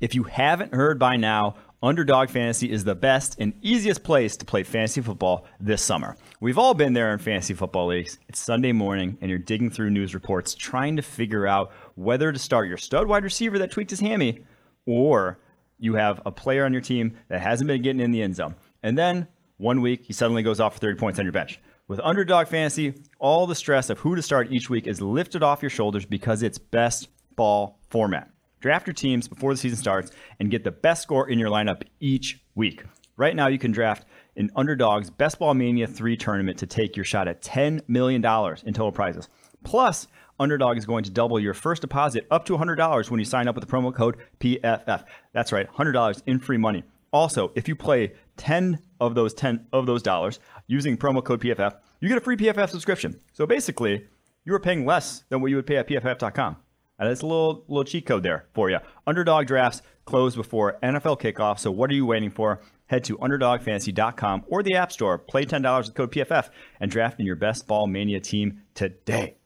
If you haven't heard by now, Underdog Fantasy is the best and easiest place to play fantasy football this summer. We've all been there in fantasy football leagues. It's Sunday morning and you're digging through news reports trying to figure out whether to start your stud wide receiver that tweaked his hammy or you have a player on your team that hasn't been getting in the end zone. And then one week he suddenly goes off for 30 points on your bench. With Underdog Fantasy, all the stress of who to start each week is lifted off your shoulders because it's best ball format. Draft your teams before the season starts and get the best score in your lineup each week. Right now, you can draft an Underdog's Best Ball Mania 3 tournament to take your shot at $10 million in total prizes. Plus, Underdog is going to double your first deposit up to $100 when you sign up with the promo code PFF. That's right, $100 in free money. Also, if you play 10 of those 10 of those dollars using promo code PFF, you get a free PFF subscription. So basically, you are paying less than what you would pay at pff.com. And that's a little little cheat code there for you. Underdog drafts close before NFL kickoff, so what are you waiting for? Head to underdogfantasy.com or the App Store, play $10 with code PFF, and draft in your best ball mania team today.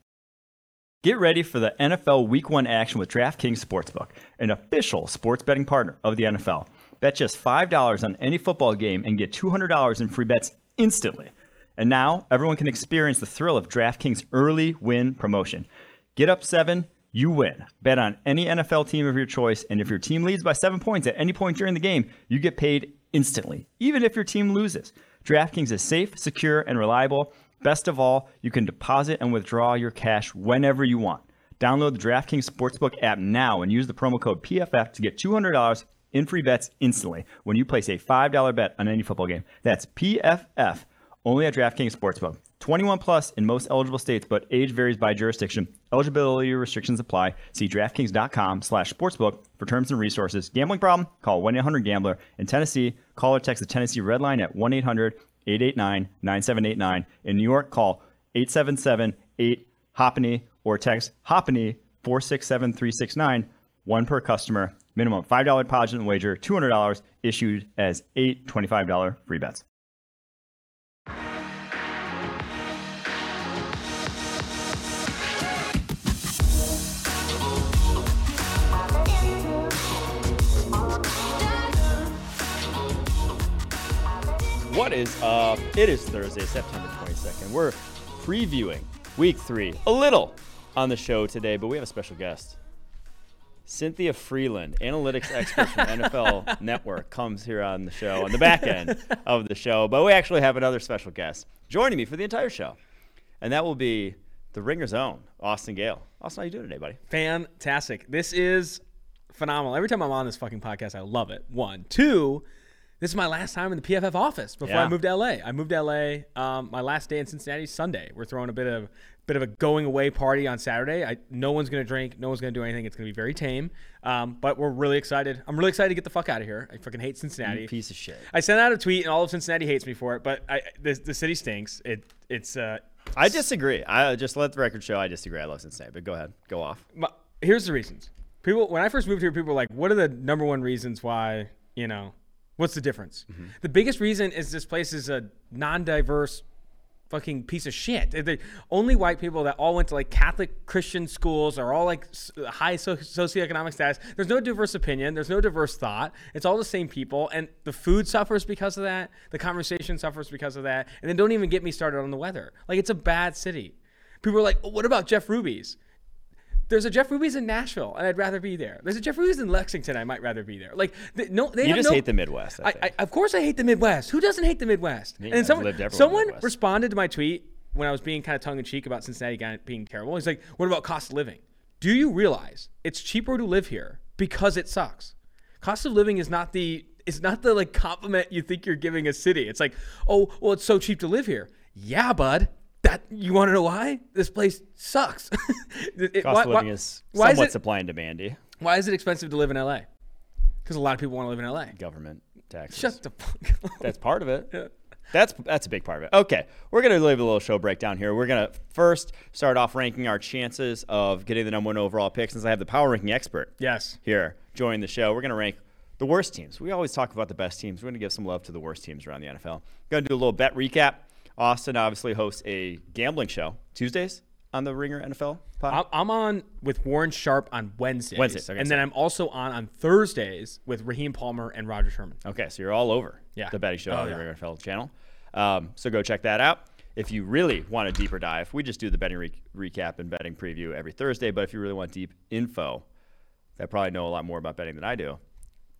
Get ready for the NFL Week 1 action with DraftKings Sportsbook, an official sports betting partner of the NFL. Bet just $5 on any football game and get $200 in free bets instantly. And now, everyone can experience the thrill of DraftKings early win promotion. Get up 7 you win. Bet on any NFL team of your choice, and if your team leads by seven points at any point during the game, you get paid instantly, even if your team loses. DraftKings is safe, secure, and reliable. Best of all, you can deposit and withdraw your cash whenever you want. Download the DraftKings Sportsbook app now and use the promo code PFF to get $200 in free bets instantly when you place a $5 bet on any football game. That's PFF only at DraftKings Sportsbook. 21 plus in most eligible states, but age varies by jurisdiction. Eligibility restrictions apply. See DraftKings.com slash sportsbook for terms and resources. Gambling problem? Call 1-800-GAMBLER. In Tennessee, call or text the Tennessee Red Line at 1-800-889-9789. In New York, call 877-8-HOPENY or text HOPENY 467-369. One per customer. Minimum $5 deposit and wager. $200 issued as eight $25 free bets. What is up? It is Thursday, September 22nd. We're previewing week three a little on the show today, but we have a special guest. Cynthia Frelund, analytics expert from NFL Network, comes here on the show, on the back end of the show. But we actually have another special guest joining me for the entire show. And that will be the Ringer's own, Austin Gayle. Austin, how you doing today, buddy? Fantastic. This is phenomenal. Every time I'm on this fucking podcast, I love it. One. Two, this is my last time in the PFF office before Yeah. I moved to LA. I moved to LA. Um, my last day in Cincinnati is Sunday. We're throwing a bit of bit of a going away party on Saturday. I, no one's gonna drink. No one's gonna do anything. It's gonna be very tame. Um, but we're really excited. I'm really excited to get the fuck out of here. I fucking hate Cincinnati. Piece of shit. I sent out a tweet, and all of Cincinnati hates me for it. But I, the, the city stinks. It it's uh, I disagree. I just let the record show I disagree. I love Cincinnati, but go ahead, go off. my, here's the reasons. People, when I first moved here, people were like, "What are the number one reasons why? You know, what's the difference?" Mm-hmm. The biggest reason is this place is a non-diverse fucking piece of shit. The only white people that all went to like Catholic Christian schools are all like high socioeconomic status. There's no diverse opinion. There's no diverse thought. It's all the same people, and the food suffers because of that. The conversation suffers because of that. And then don't even get me started on the weather. Like it's a bad city. People are like, oh, "What about Jeff Ruby's?" There's a Jeff Ruby's in Nashville, and I'd rather be there. There's a Jeff Ruby's in Lexington. I might rather be there. Like, th- no, they You just no- hate the Midwest. I I. I, of course, I hate the Midwest. Who doesn't hate the Midwest? Yeah, and I've someone, lived everywhere in the someone responded to my tweet when I was being kind of tongue in cheek about Cincinnati being terrible. He's like, "What about cost of living? Do you realize it's cheaper to live here because it sucks? Cost of living is not the it's not the like compliment you think you're giving a city. It's like, oh, well, it's so cheap to live here. Yeah, bud. That you want to know why? This place sucks. It- Cost why- of living why- is why somewhat is it, supply and demandy. why is it expensive to live in LA? Because a lot of people want to live in LA. Government taxes. Shut the fuck up. That's part of it. That's that's a big part of it. Okay, we're gonna leave a little show breakdown here. We're gonna first start off ranking our chances of getting the number one overall pick. Since I have the power ranking expert Yes. here joining the show, we're gonna rank the worst teams. We always talk about the best teams. We're gonna give some love to the worst teams around the NFL. Gonna do a little bet recap. Austin obviously hosts a gambling show Tuesdays. on the Ringer NFL pod? I'm- on with Warren Sharp on Wednesdays. Wednesdays, and then I'm also on on Thursdays with Raheem Palmer and Roger Sherman. Okay, so you're all over Yeah. the betting show Oh, on the yeah. Ringer NFL channel. Um, so go check that out. If you really want a deeper dive, we just do the betting re- recap and betting preview every Thursday. But if you really want deep info, I probably know a lot more about betting than I do.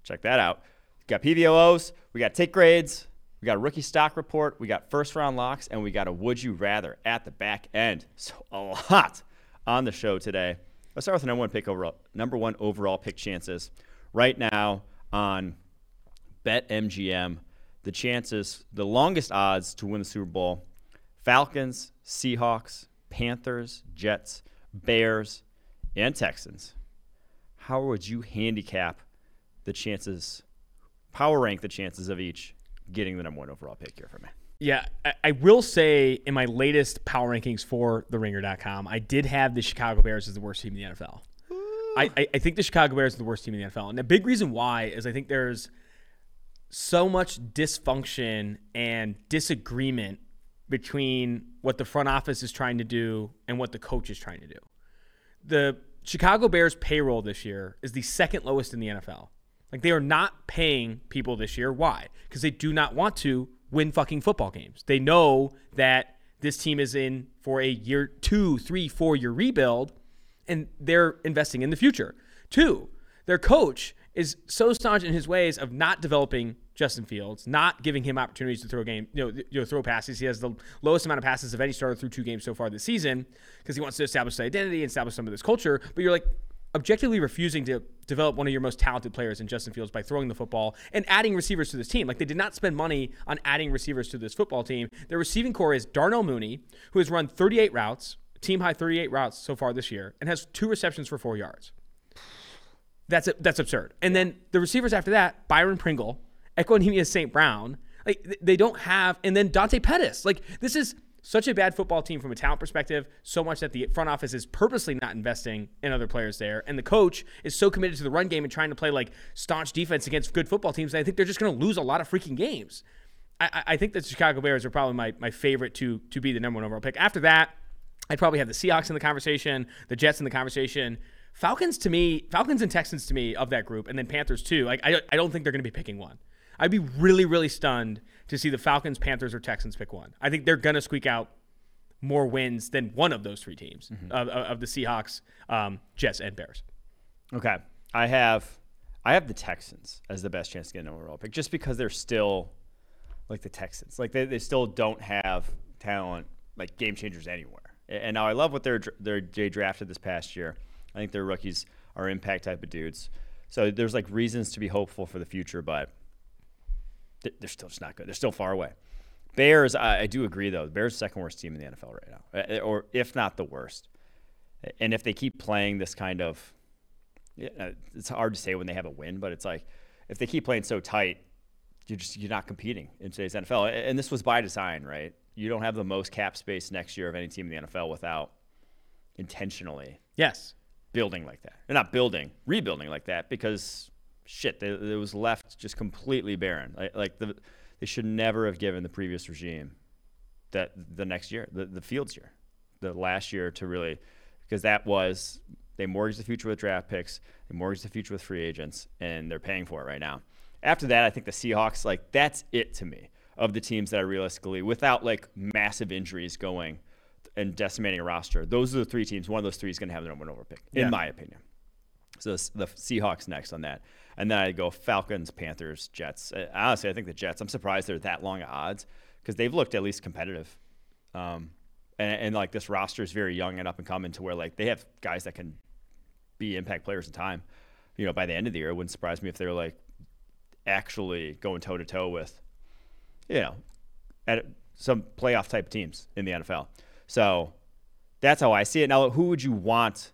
Check that out. We got PVOOs, we got take grades, we got a rookie stock report, we got first round locks, and we got a would you rather at the back end. So a lot on the show today. Let's start with the number one pick overall, number one overall pick chances. Right now on BetMGM, the chances, the longest odds to win the Super Bowl Falcons, Seahawks, Panthers, Jets, Bears, and Texans. How would you handicap the chances, power rank the chances of each getting the number one overall pick here for me? Yeah, I, I will say in my latest power rankings for theringer.com, I did have the Chicago Bears as the worst team in the NFL. I, I, I think the Chicago Bears are the worst team in the NFL. And the big reason why is I think there's so much dysfunction and disagreement between what the front office is trying to do and what the coach is trying to do. The Chicago Bears payroll this year is the second lowest in the NFL. Like they are not paying people this year. Why? Because they do not want to win fucking football games. They know that this team is in for a year two, three, four year rebuild, and they're investing in the future. Two, their coach is so staunch in his ways of not developing Justin Fields, not giving him opportunities to throw game, you know, you know, throw passes. He has the lowest amount of passes of any starter through two games so far this season because he wants to establish his identity and establish some of this culture. But you're like objectively refusing to develop one of your most talented players in Justin Fields by throwing the football and adding receivers to this team. Like they did not spend money on adding receivers to this football team. Their receiving core is Darnell Mooney, who has run 38 routes, team high 38 routes so far this year, and has two receptions for four yards. That's that's absurd. And then the receivers after that, Byron Pringle, Equanimous St. Brown, like they don't have, and then Dante Pettis. Like this is such a bad football team from a talent perspective. So much that the front office is purposely not investing in other players there, and the coach is so committed to the run game and trying to play like staunch defense against good football teams. That I think they're just going to lose a lot of freaking games. I, I- think the Chicago Bears are probably my, my favorite to to be the number one overall pick. After that, I'd probably have the Seahawks in the conversation, the Jets in the conversation. Falcons to me, Falcons and Texans to me of that group, and then Panthers too. Like I, I don't think they're going to be picking one. I'd be really, really stunned to see the Falcons, Panthers, or Texans pick one. I think they're going to squeak out more wins than one of those three teams of, of, of the Seahawks, um, Jets, and Bears. Okay, I have I have the Texans as the best chance to get an overall pick, just because they're still like the Texans, like they, they still don't have talent like game changers anywhere. And now I love what they're they're they drafted this past year. I think their rookies are impact type of dudes. So there's like reasons to be hopeful for the future, but they're still just not good. They're still far away. Bears, I, I do agree though. The Bears second worst team in the NFL right now, Uh, or if not the worst. And if they keep playing this kind of uh, it's hard to say when they have a win, but it's like if they keep playing so tight, you're just you're not competing in today's NFL. And this was by design, right? You don't have the most cap space next year of any team in the NFL without intentionally Yes. building like that. They're not building, rebuilding like that because shit, they, it was left just completely barren. Like, like the, they should never have given the previous regime that the next year, the, the Fields year, the last year to really, because that was they mortgaged the future with draft picks, they mortgaged the future with free agents, and they're paying for it right now. After that, I think the Seahawks, like that's it to me of the teams that I realistically, without like massive injuries going and decimating a roster, those are the three teams. One of those three is going to have the number one over pick, Yeah. in my opinion. So the Seahawks next on that, and then I go Falcons, Panthers, Jets. Uh, Honestly, I think the Jets. I'm surprised they're that long odds because they've looked at least competitive, um, and, and like this roster is very young and up and coming to where like they have guys that can be impact players in time. You know, by the end of the year, it wouldn't surprise me if they're like actually going toe to toe with, you know, at some playoff type teams in the NFL. So that's how I see it. Now, who would you want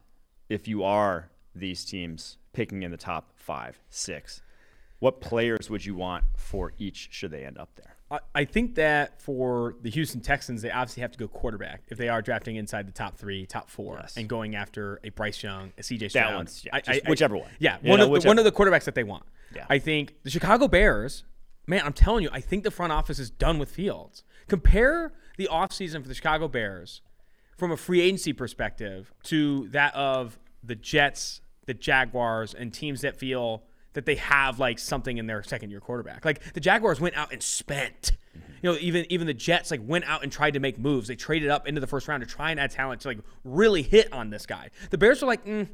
if you are these teams picking in the top five, six? What players would you want for each should they end up there? I, think that for the Houston Texans, they obviously have to go quarterback if they are drafting inside the top three, top four, Yes. and going after a Bryce Young, a CJ Stroud. one's- yeah, I- I- whichever one. Yeah, You one know, of the, one of the quarterbacks that they want. Yeah. I think the Chicago Bears, man, I'm telling you, I think the front office is done with Fields. Compare the offseason for the Chicago Bears from a free agency perspective to that of the Jets, the Jaguars, and teams that feel that they have like something in their second year quarterback. Like the Jaguars went out and spent. You know, even even the Jets like went out and tried to make moves. They traded up into the first round to try and add talent to like really hit on this guy. The Bears are like, mm,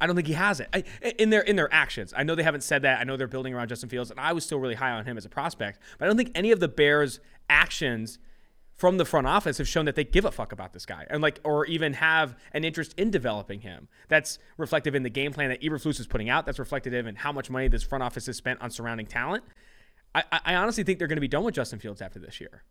I don't think he has it I, in their in their actions. I know they haven't said that. I know they're building around Justin Fields, and I was still really high on him as a prospect. But I don't think any of the Bears' actions from the front office have shown that they give a fuck about this guy and like or even have an interest in developing him. That's reflective in the game plan that Eberflus is putting out. That's reflective in how much money this front office has spent on surrounding talent. I, I honestly think they're going to be done with Justin Fields after this year.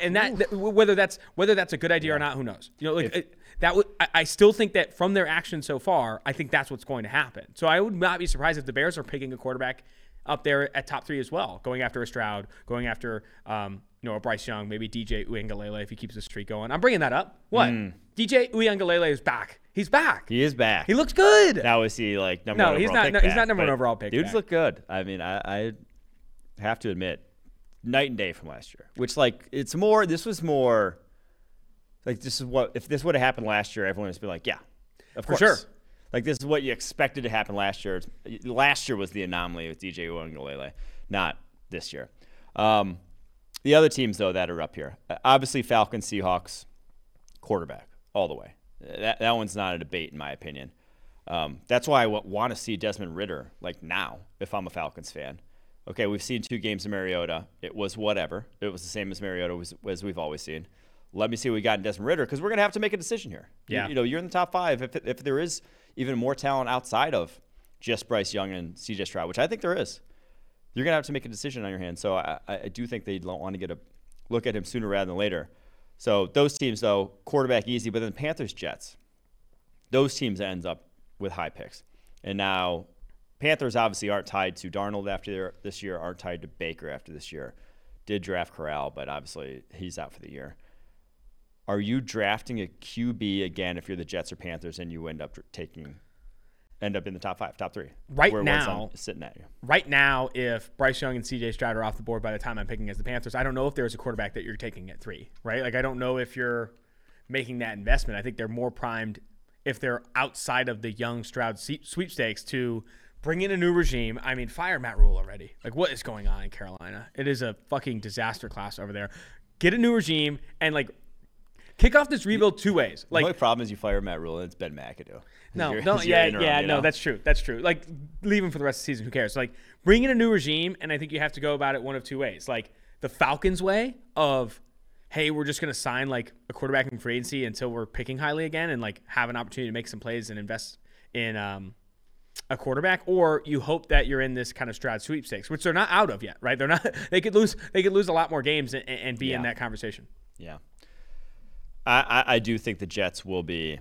And that, that whether that's whether that's a good idea yeah. or not, who knows? You know, like if, it, that would I, I still think that from their action so far, I think that's what's going to happen. So I would not be surprised if the Bears are picking a quarterback up there at top three as well, going after a Stroud, going after um, you know Bryce Young, maybe DJ Uiagalelei if he keeps the streak going. I'm bringing that up. What? Mm. DJ Uiagalelei is back. He's back. He is back. He looks good. Now is he like number no, one he's not. No, he's not number one overall pick. Dudes back. look good. I mean, I, I have to admit, night and day from last year. Which like it's more. This was more. Like this is what if this would have happened last year, everyone would be like, yeah, of For course. sure. Like this is what you expected to happen last year. Last year was the anomaly with DJ Uiagalelei, not this year. Um, the other teams though that are up here, obviously Falcons, Seahawks, quarterback all the way. That that one's not a debate in my opinion. Um, that's why I w- want to see Desmond Ridder, like now if I'm a Falcons fan. Okay, we've seen two games of Mariota. It was whatever. It was the same as Mariota was, as we've always seen. Let me see what we got in Desmond Ridder because we're going to have to make a decision here. Yeah. You, you, know, you're in the top five. If, if there is even more talent outside of just Bryce Young and CJ Stroud, which I think there is, you're going to have to make a decision on your hands. So I, I do think they'd want to get a look at him sooner rather than later. So those teams, though, quarterback easy, but then Panthers, Jets, those teams ends up with high picks. And now Panthers obviously aren't tied to Darnold after this year, aren't tied to Baker after this year. Did draft Corral, but obviously he's out for the year. Are you drafting a QB again if you're the Jets or Panthers and you end up taking end up in the top five, top three? Right now, sitting at you. Right now, if Bryce Young and CJ Stroud are off the board by the time I'm picking as the Panthers, I don't know if there's a quarterback that you're taking at three. Right? Like I don't know if you're making that investment. I think they're more primed if they're outside of the young Stroud sweepstakes to bring in a new regime. I mean, fire Matt Rhule already. Like, what is going on in Carolina? It is a fucking disaster class over there. Get a new regime and like kick off this rebuild two ways. Like, the only problem is you fire Matt Rhule and it's Ben McAdoo. No, no, yeah, interim, yeah, you know? no, that's true. That's true. Like, leave him for the rest of the season. Who cares? Like, bring in a new regime, and I think you have to go about it one of two ways. Like the Falcons' way of hey, we're just going to sign like a quarterback in free agency until we're picking highly again and like have an opportunity to make some plays and invest in um, a quarterback, or you hope that you're in this kind of Stroud sweepstakes, which they're not out of yet, right? They're not. They could lose. They could lose a lot more games and, and be yeah. in that conversation. Yeah, I, I do think the Jets will be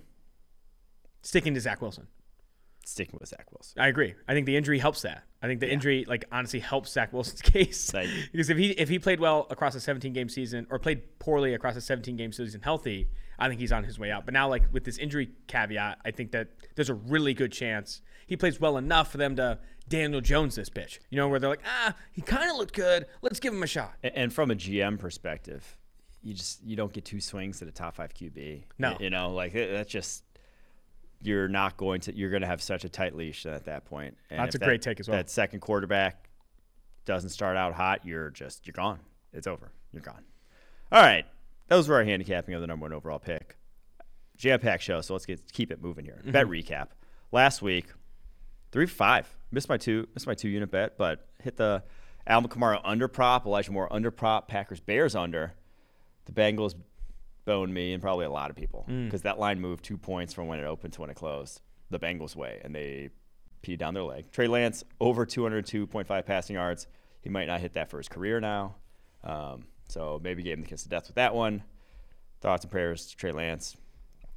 sticking to Zach Wilson sticking with Zach Wilson. I agree. I think the injury helps that. I think the yeah. injury, like honestly, helps Zach Wilson's case because if he if he played well across a 17 game season or played poorly across a 17 game season healthy, I think he's on his way out. But now, like with this injury caveat, I think that there's a really good chance he plays well enough for them to Daniel Jones this bitch. You know, where they're like, ah, he kind of looked good. Let's give him a shot. And from a GM perspective, you just you don't get two swings at a top five QB. No, you know, like that's just you're not going to you're going to have such a tight leash at that point. And That's a that, great take as well. That second quarterback doesn't start out hot, you're just you're gone. It's over. You're gone. All right, those were our handicapping of the number one overall pick. Jam pack show. So let's get keep it moving here. Mm-hmm. Bet recap. Last week, three five. Missed my two. Missed my two unit bet, but hit the Alvin Kamara under prop. Elijah Moore under prop. Packers Bears under. The Bengals boned me and probably a lot of people because mm. that line moved two points from when it opened to when it closed the Bengals way, and they peed down their leg. Trey Lance over 202.5 passing yards. He might not hit that for his career now, um, so maybe gave him the kiss of death with that one. Thoughts and prayers to Trey Lance.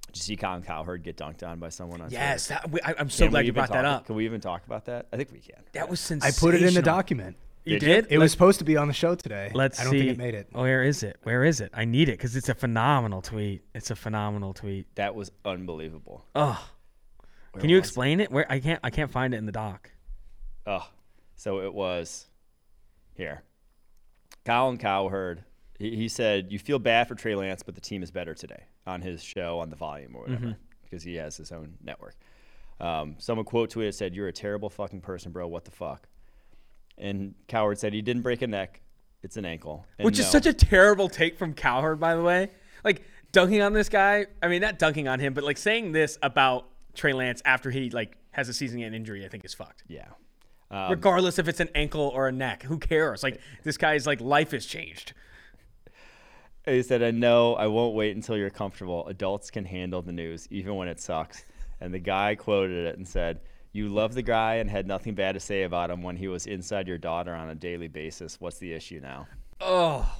Did you see Colin Cowherd get dunked on by someone on Yes, that, I, am so can glad you brought talk, that up. Can we even talk about that? I think we can. That was sensational. I put it in the document. You did? It was supposed to be on the show today. Let's I don't see. think it made it. Where is it? Where is it? I need it because it's a phenomenal tweet. It's a phenomenal tweet. That was unbelievable. Oh, can you explain it? it? Where I can't. I can't find it in the doc. Oh, so it was here. Colin Cowherd He, he said, You feel bad for Trey Lance, but the team is better today on his show on the volume or whatever because he has his own network. Um, someone quote tweeted said, You're a terrible fucking person, bro. What the fuck? And Cowherd said, He didn't break a neck. It's an ankle. And Which is such a terrible take from Cowherd, by the way. Like dunking on this guy. I mean, not dunking on him, but like saying this about Trey Lance after he like has a season-end injury, I think is fucked. Yeah. Um, Regardless if it's an ankle or a neck, who cares? Like this guy's like life has changed. He said, I know I won't wait until you're comfortable. Adults can handle the news, even when it sucks. And the guy quoted it and said, You love the guy and had nothing bad to say about him when he was inside your daughter on a daily basis. What's the issue now? Oh,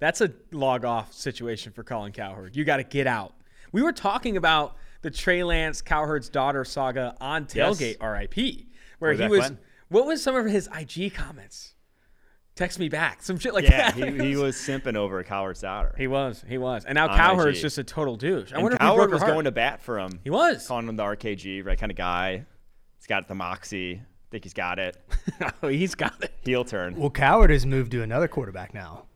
that's a log off situation for Colin Cowherd. You got to get out. We were talking about the Trey Lance Cowherd's daughter saga on Yes. Tailgate RIP, where Way he was. when. What was some of his IG comments? Text me back. Some shit like Yeah, that. he, he was simping over Cowherd's daughter. He was. He was. And now On Cowherd's IG. just a total douche. I and wonder Cowherd if he was heart. going to bat for him. He was. calling him the RKG, right kind of guy. He's got the moxie. think he's got it. oh, he's got it. Heel turn. Well, Cowherd has moved to another quarterback now.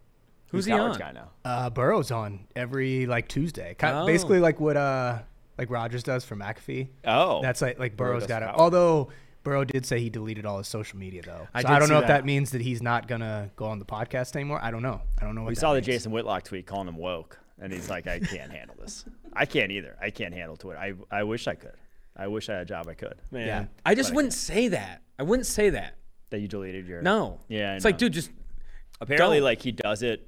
Who's he Cowherd's on? guy now? Uh, Burrow's on every like Tuesday, kind Oh. basically like what uh like Rodgers does for McAfee. Oh, That's like like Burrow Burrow's does got it. Cowherd. Although Burrow did say he deleted all his social media though. I so did I don't see know if that. that means that he's not gonna go on the podcast anymore. I don't know. I don't know what we that saw the means. Jason Whitlock tweet calling him woke, and he's like, "I can't handle this. I can't either. I can't handle Twitter. I I wish I could. I wish I had a job I could. Man, Yeah. I just But wouldn't say that. I wouldn't say that. That you deleted your No. Yeah, I It's like, dude, just Apparently, don't. like he does it.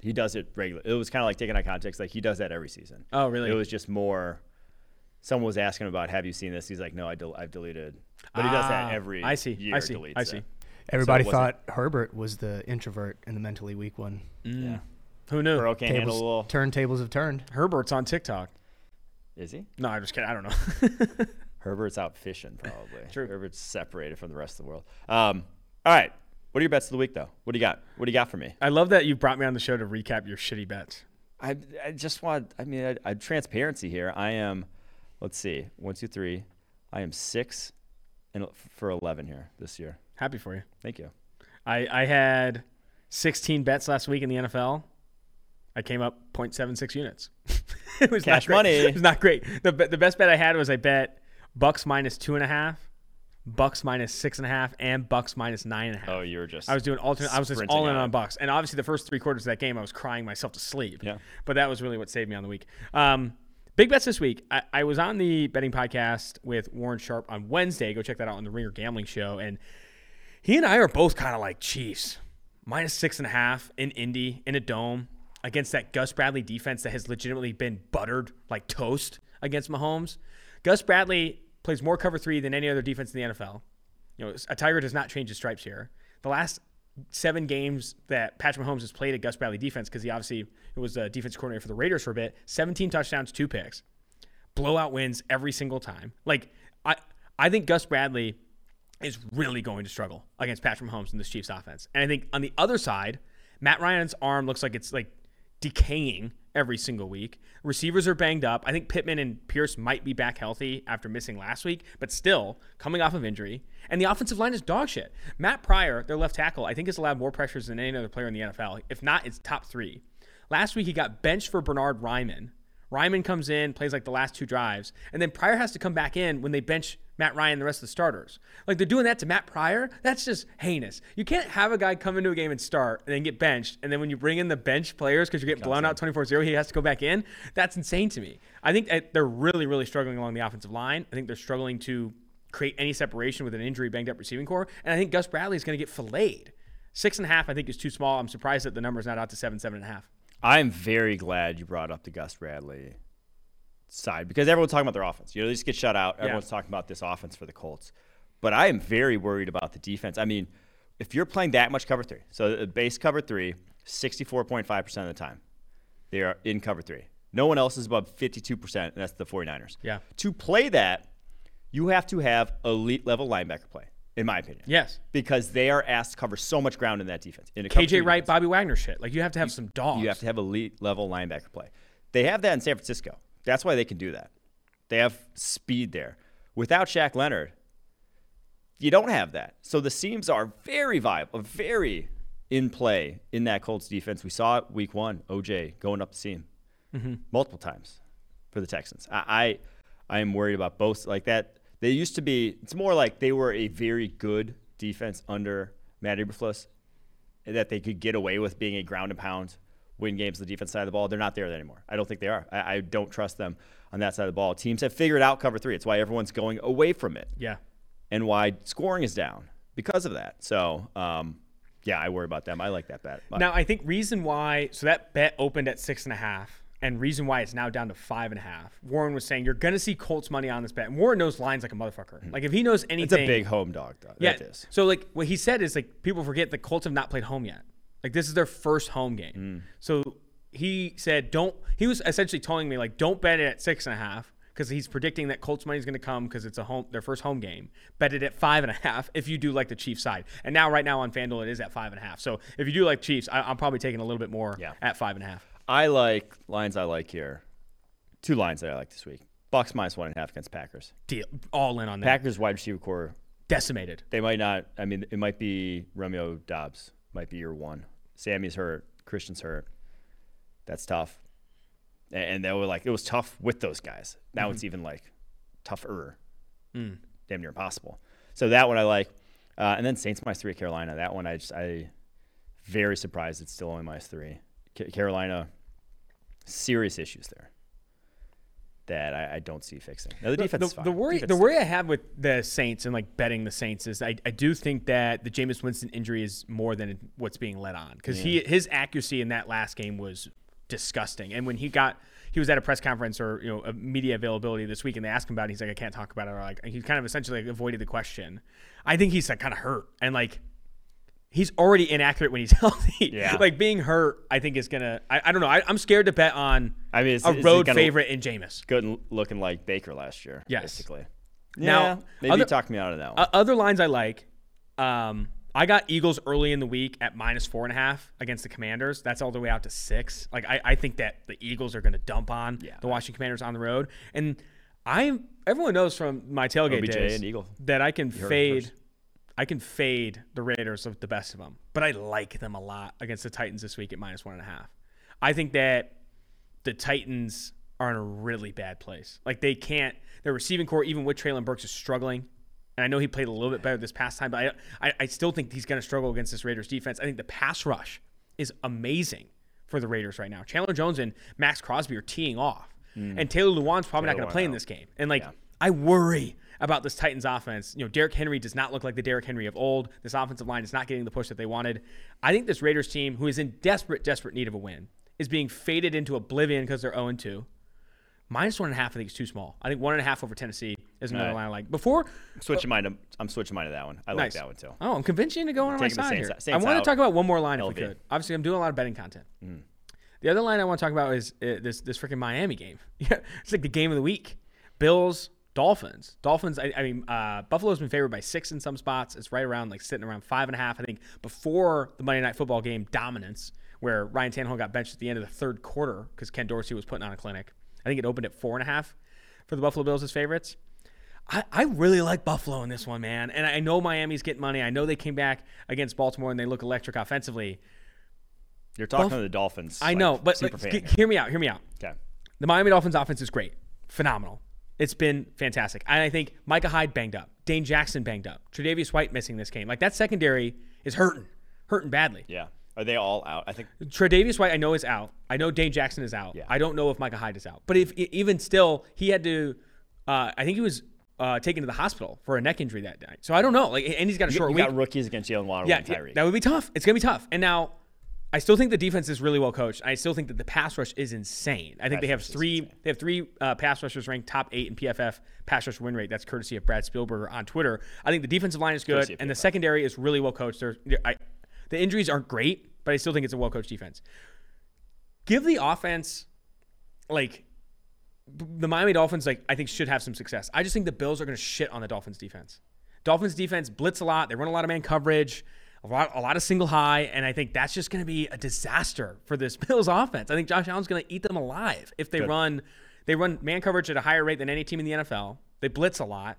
He does it regular. It was kind of like taken out of context. Like he does that every season. Oh, really? It was just more. Someone was asking about, "Have you seen this?" He's like, "No, I del- I've deleted." But he does that Ah, every. I see. Year I see. deletes I it. see. Everybody So thought Herbert was the introvert and the mentally weak one. Yeah. who knew? Burrow can't handle a Tables, little. turntables have turned. Herbert's on TikTok. Is he? No, I'm just kidding. I don't know. Herbert's out fishing probably. True. Herbert's separated from the rest of the world. Um, all right. What are your bets of the week though? What do you got? What do you got for me? I love that you brought me on the show to recap your shitty bets. I, I just want. I mean, I, I transparency here. I am. Let's see. One, two, three. I am six, and for eleven here this year. Happy for you. Thank you. I, I had 16 bets last week in the NFL. I came up 0.76 units. it was Cash not great. money. It was not great. The, the best bet I had was I bet Bucks minus two and a half, Bucks minus six and a half, and Bucks minus nine and a half. Oh, you were just. I was doing alternate. I was just all in on on. Bucks, and obviously the first three quarters of that game, I was crying myself to sleep. Yeah. But that was really what saved me on the week. Um, big bets this week. I, I was on the betting podcast with Warren Sharp on Wednesday. Go check that out on the Ringer Gambling Show, and he and I are both kind of like Chiefs minus six and a half in Indy in a dome against that Gus Bradley defense that has legitimately been buttered like toast against Mahomes. Gus Bradley plays more cover three than any other defense in the NFL. You know, a Tiger does not change his stripes here. The last seven games that Patrick Mahomes has played a Gus Bradley defense, because he obviously was a defense coordinator for the Raiders for a bit, 17 touchdowns, two picks, blowout wins every single time. Like I, I think Gus Bradley is really going to struggle against Patrick Mahomes in this Chiefs offense. And I think on the other side, Matt Ryan's arm looks like it's like decaying every single week. Receivers are banged up. I think Pittman and Pierce might be back healthy after missing last week, but still coming off of injury. And the offensive line is dog shit. Matt Pryor, their left tackle, I think has allowed more pressures than any other player in the NFL. If not, it's top three. Last week he got benched for Bernhard Raimann. Raimann comes in, plays like the last two drives, and then Pryor has to come back in when they bench Matt Ryan and the rest of the starters. Like they're doing that to Matt Pryor. That's just heinous. You can't have a guy come into a game and start and then get benched, and then when you bring in the bench players because you're getting blown out 24-0, he has to go back in. That's insane to me. I think they're really, really struggling along the offensive line. I think they're struggling to create any separation with an injury banged up receiving core, and I think Gus Bradley is going to get filleted. Six and a half, I think, is too small. I'm surprised that the number is not out to seven, seven and a half. I'm very glad you brought up the Gus Bradley side because everyone's talking about their offense. You know, they just get shut out. Everyone's talking about this offense for the Colts. But I am very worried about the defense. I mean, if you're playing that much cover three, so the base cover three, 64.5% of the time, they are in cover three. No one else is above 52%, and that's the 49ers. Yeah. To play that, you have to have elite level linebacker play, in my opinion. Yes. Because they are asked to cover so much ground in that defense. In a cover three KJ Wright, defense. Bobby Wagner shit. Like you have to have some dogs. You have to have elite level linebacker play. They have that in San Francisco. That's why they can do that. They have speed there. Without Shaq Leonard, you don't have that. So the seams are very viable, very in play in that Colts defense. We saw it week one, OJ going up the seam mm-hmm. multiple times for the Texans. I, I I am worried about both like that. They used to be. It's more like they were a very good defense under Matt Eberflus, that they could get away with being a ground and pound, win games on the defense side of the ball. They're not there anymore. I don't think they are. I, I don't trust them on that side of the ball. Teams have figured out cover three. It's why everyone's going away from it Yeah. and why scoring is down because of that. So, um, yeah, I worry about them. I like that bet. But Now I think reason why so that bet opened at six and a half, and reason why it's now down to five and a half. Warren was saying you're gonna see Colts money on this bet. And Warren knows lines like a motherfucker. Like if he knows anything, it's a big home dog, though. yeah. So like what he said is like people forget the Colts have not played home yet. Like this is their first home game. Mm. So he said don't. He was essentially telling me like don't bet it at six and a half because he's predicting that Colts money is going to come because it's a home their first home game. Bet it at five and a half if you do like the Chiefs side. And now right now on FanDuel it is at five and a half. So if you do like Chiefs, I, I'm probably taking a little bit more Yeah. at five and a half. I like lines I like here. Two lines that I like this week. Bucks minus one and a half against Packers. Deal all in on that. Packers wide receiver core. Decimated. They might not. I mean, it might be Romeo Doubs. Might be your one. Sammy's hurt. Christian's hurt. That's tough. A- And they were like, it was tough with those guys. Now Mm-hmm. it's even like tougher. Mm. Damn near impossible. So that one I like. Uh, and then Saints minus three at Carolina. That one I just I very surprised it's still only minus three. Ca- Carolina, serious issues there that I, I don't see fixing. Now the The- defense the, the worry Defense the worry I have with the Saints and like betting the Saints is I, I do think that the Jameis Winston injury is more than what's being let on. Because he his accuracy in that last game was disgusting. And when he got he was at a press conference or you know a media availability this week and they asked him about it he's like I can't talk about it. Or like he kind of essentially like avoided the question. I think he's like kind of hurt and like he's already inaccurate when he's healthy Yeah. like being hurt I think is gonna I, I don't know I, I'm scared to bet on I mean, a road favorite in Jameis good and looking like Baker last year. Yes. basically. Now, yeah, maybe other- talk me out of that one. Uh, other lines I like. Um, I got Eagles early in the week at minus four and a half against the Commanders. That's all the way out to six. Like I, I think that the Eagles are going to dump on Yeah. the Washington Commanders on the road, and I everyone knows from my tailgate OBJ days that I can fade. I can fade the Raiders of the best of them, but I like them a lot against the Titans this week at minus one and a half. I think that the Titans are in a really bad place. Like they can't. Their receiving core, even with Treylon Burks, is struggling. And I know he played a little bit better this past time, but I, I, I still think he's going to struggle against this Raiders defense. I think the pass rush is amazing for the Raiders right now. Chandler Jones and Maxx Crosby are teeing off, and Taylor Lewan's probably not going to play in this game. And like, Yeah. I worry about this Titans offense. You know, Derrick Henry does not look like the Derrick Henry of old. This offensive line is not getting the push that they wanted. I think this Raiders team, who is in desperate, desperate need of a win, is being faded into oblivion because they're 0 2. Minus one and a half, I think, is too small. I think one and a half over Tennessee is another Right. line I like. Before, switching mine. To, I'm switching mine to that one. I like that one too. Oh, I'm convincing you to go on my side here. I want to talk about one more line if we could. Obviously, I'm doing a lot of betting content. Mm. The other line I want to talk about is uh, this this freaking Miami game. Yeah, it's like the game of the week. Bills, Dolphins. Dolphins. I, I mean, uh, Buffalo's been favored by six in some spots. It's right around like sitting around five and a half. I think before the Monday Night Football game dominance, where Ryan Tannehill got benched at the end of the third quarter because Ken Dorsey was putting on a clinic. I think it opened at four and a half for the Buffalo Bills as favorites. I, I really like Buffalo in this one, man. And I know Miami's getting money. I know they came back against Baltimore and they look electric offensively. You're talking Buff- to the Dolphins. I like, know, but super like, fan he- here. hear me out. Hear me out. Okay. The Miami Dolphins offense is great, phenomenal. It's been fantastic. And I think Micah Hyde banged up, Dane Jackson banged up, Tre'Davious White missing this game. Like that secondary is hurting, hurting badly. Yeah. Are they all out? I think. Tre'Davious White, I know is out. I know Dane Jackson is out. Yeah. I don't know if Micah Hyde is out. But if even still, he had to. Uh, I think he was uh, taken to the hospital for a neck injury that night. So I don't know. Like, and he's got a You, short you week. got rookies against Jaylen Waddle Yeah, and yeah, that would be tough. It's gonna be tough. And now, I still think the defense is really well coached. I still think that the pass rush is insane. I think they have three. They have three uh, pass rushers ranked top eight in PFF pass rush win rate. That's courtesy of Brad Spielberger on Twitter. I think the defensive line is good, and the secondary is really well coached. There's, I, the injuries aren't great, but I still think it's a well coached defense. Give the offense, like the Miami Dolphins, like I think should have some success. I just think the Bills are going to shit on the Dolphins defense. Dolphins defense blitz a lot. They run a lot of man coverage, a lot, a lot of single high, and I think that's just going to be a disaster for this Bills offense. I think Josh Allen's going to eat them alive if they Good. run. They run man coverage at a higher rate than any team in the NFL. They blitz a lot.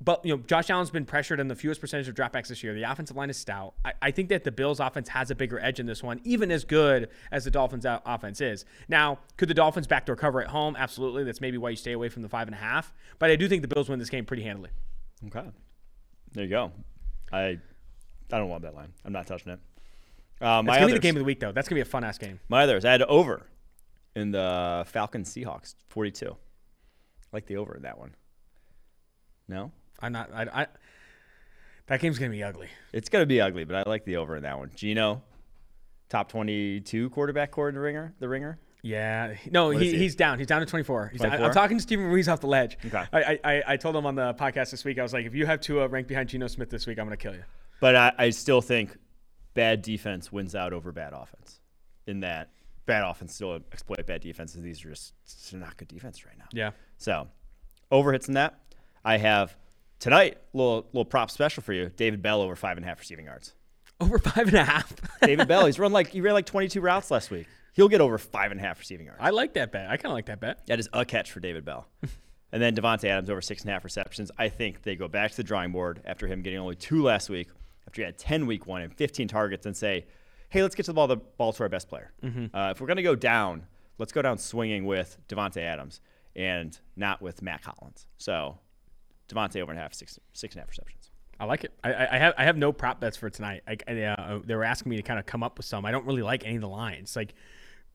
but you know, Josh Allen's been pressured in the fewest percentage of dropbacks this year. The offensive line is stout. I, I, think that the Bills' offense has a bigger edge in this one, even as good as the Dolphins' offense is. Now, could the Dolphins backdoor cover at home? Absolutely. That's maybe why you stay away from the five and a half. But I do think the Bills win this game pretty handily. Okay, there you go. I I don't want that line. I'm not touching it. Uh, my gonna be the game of the week, though. That's gonna be a fun ass game. My others, I had over in the Falcons Seahawks 42. I like the over in that one. No, I'm not. I, I that game's gonna be ugly. It's gonna be ugly, but I like the over in that one. Geno, top 22 quarterback core the ringer. The ringer. Yeah, no, he, he? he's down. He's down to 24. 24? I'm talking to Steven Ruiz off the ledge. Okay. I, I, I told him on the podcast this week. I was like, if you have Tua ranked behind Geno Smith this week, I'm gonna kill you. But I, I still think bad defense wins out over bad offense. In that bad offense still exploit bad defenses. These are just not good defense right now. Yeah. So over hits in that. I have tonight little little prop special for you. David Bell over five and a half receiving yards. Over five and a half. David Bell, he's run like he ran like 22 routes last week. He'll get over five and a half receiving yards. I like that bet. I kind of like that bet. That is a catch for David Bell. and then Davante Adams over six and a half receptions. I think they go back to the drawing board after him getting only two last week, after he had 10 week one and 15 targets, and say, hey, let's get to the ball, the ball to our best player. Mm-hmm. Uh, if we're going to go down, let's go down swinging with Davante Adams and not with Mack Hollins. So Davante over and a half, six, six and a half receptions. I like it. I, I have I have no prop bets for tonight. I, I uh, they were asking me to kind of come up with some. I don't really like any of the lines. Like,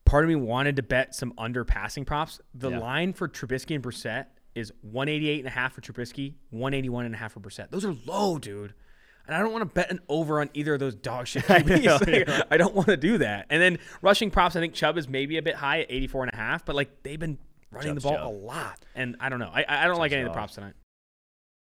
part of me wanted to bet some under passing props. The yeah. line for Trubisky and Brissett is 188 and a half for Trubisky, 181 and a half for Brissett. Those are low, dude. And I don't want to bet an over on either of those dog shit QBs. like, I don't want to do that. And then rushing props, I think Chubb is maybe a bit high at 84 and a half, but like they've been running Chubb's the ball Chubb. a lot. And I don't know. I, I don't Chubb's like any of the props tonight.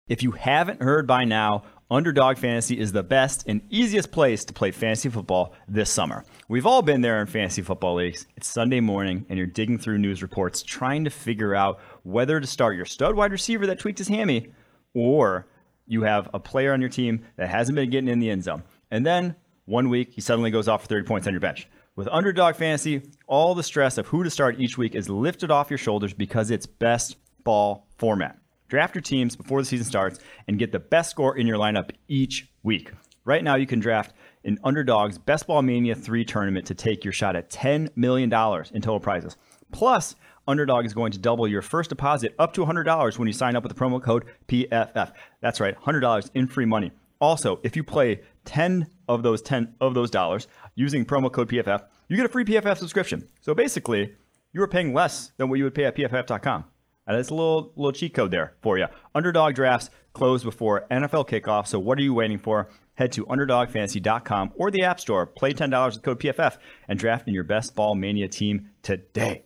If you haven't heard by now, Underdog Fantasy is the best and easiest place to play fantasy football this summer. We've all been there in fantasy football leagues. It's Sunday morning and you're digging through news reports trying to figure out whether to start your stud wide receiver that tweaked his hammy or you have a player on your team that hasn't been getting in the end zone. And then one week he suddenly goes off for 30 points on your bench. With Underdog Fantasy, all the stress of who to start each week is lifted off your shoulders because it's best ball format. Draft your teams before the season starts and get the best score in your lineup each week. Right now, you can draft an Underdog's Best Ball Mania 3 tournament to take your shot at $10 million in total prizes. Plus, Underdog is going to double your first deposit up to $100 when you sign up with the promo code PFF. That's right, $100 in free money. Also, if you play 10 of those 10 of those dollars using promo code PFF, you get a free PFF subscription. So basically, you are paying less than what you would pay at pff.com. And that's a little little cheat code there for you. Underdog drafts close before NFL kickoff, so what are you waiting for? Head to underdogfantasy.com or the App Store, play $10 with code PFF, and draft in your best ball mania team today.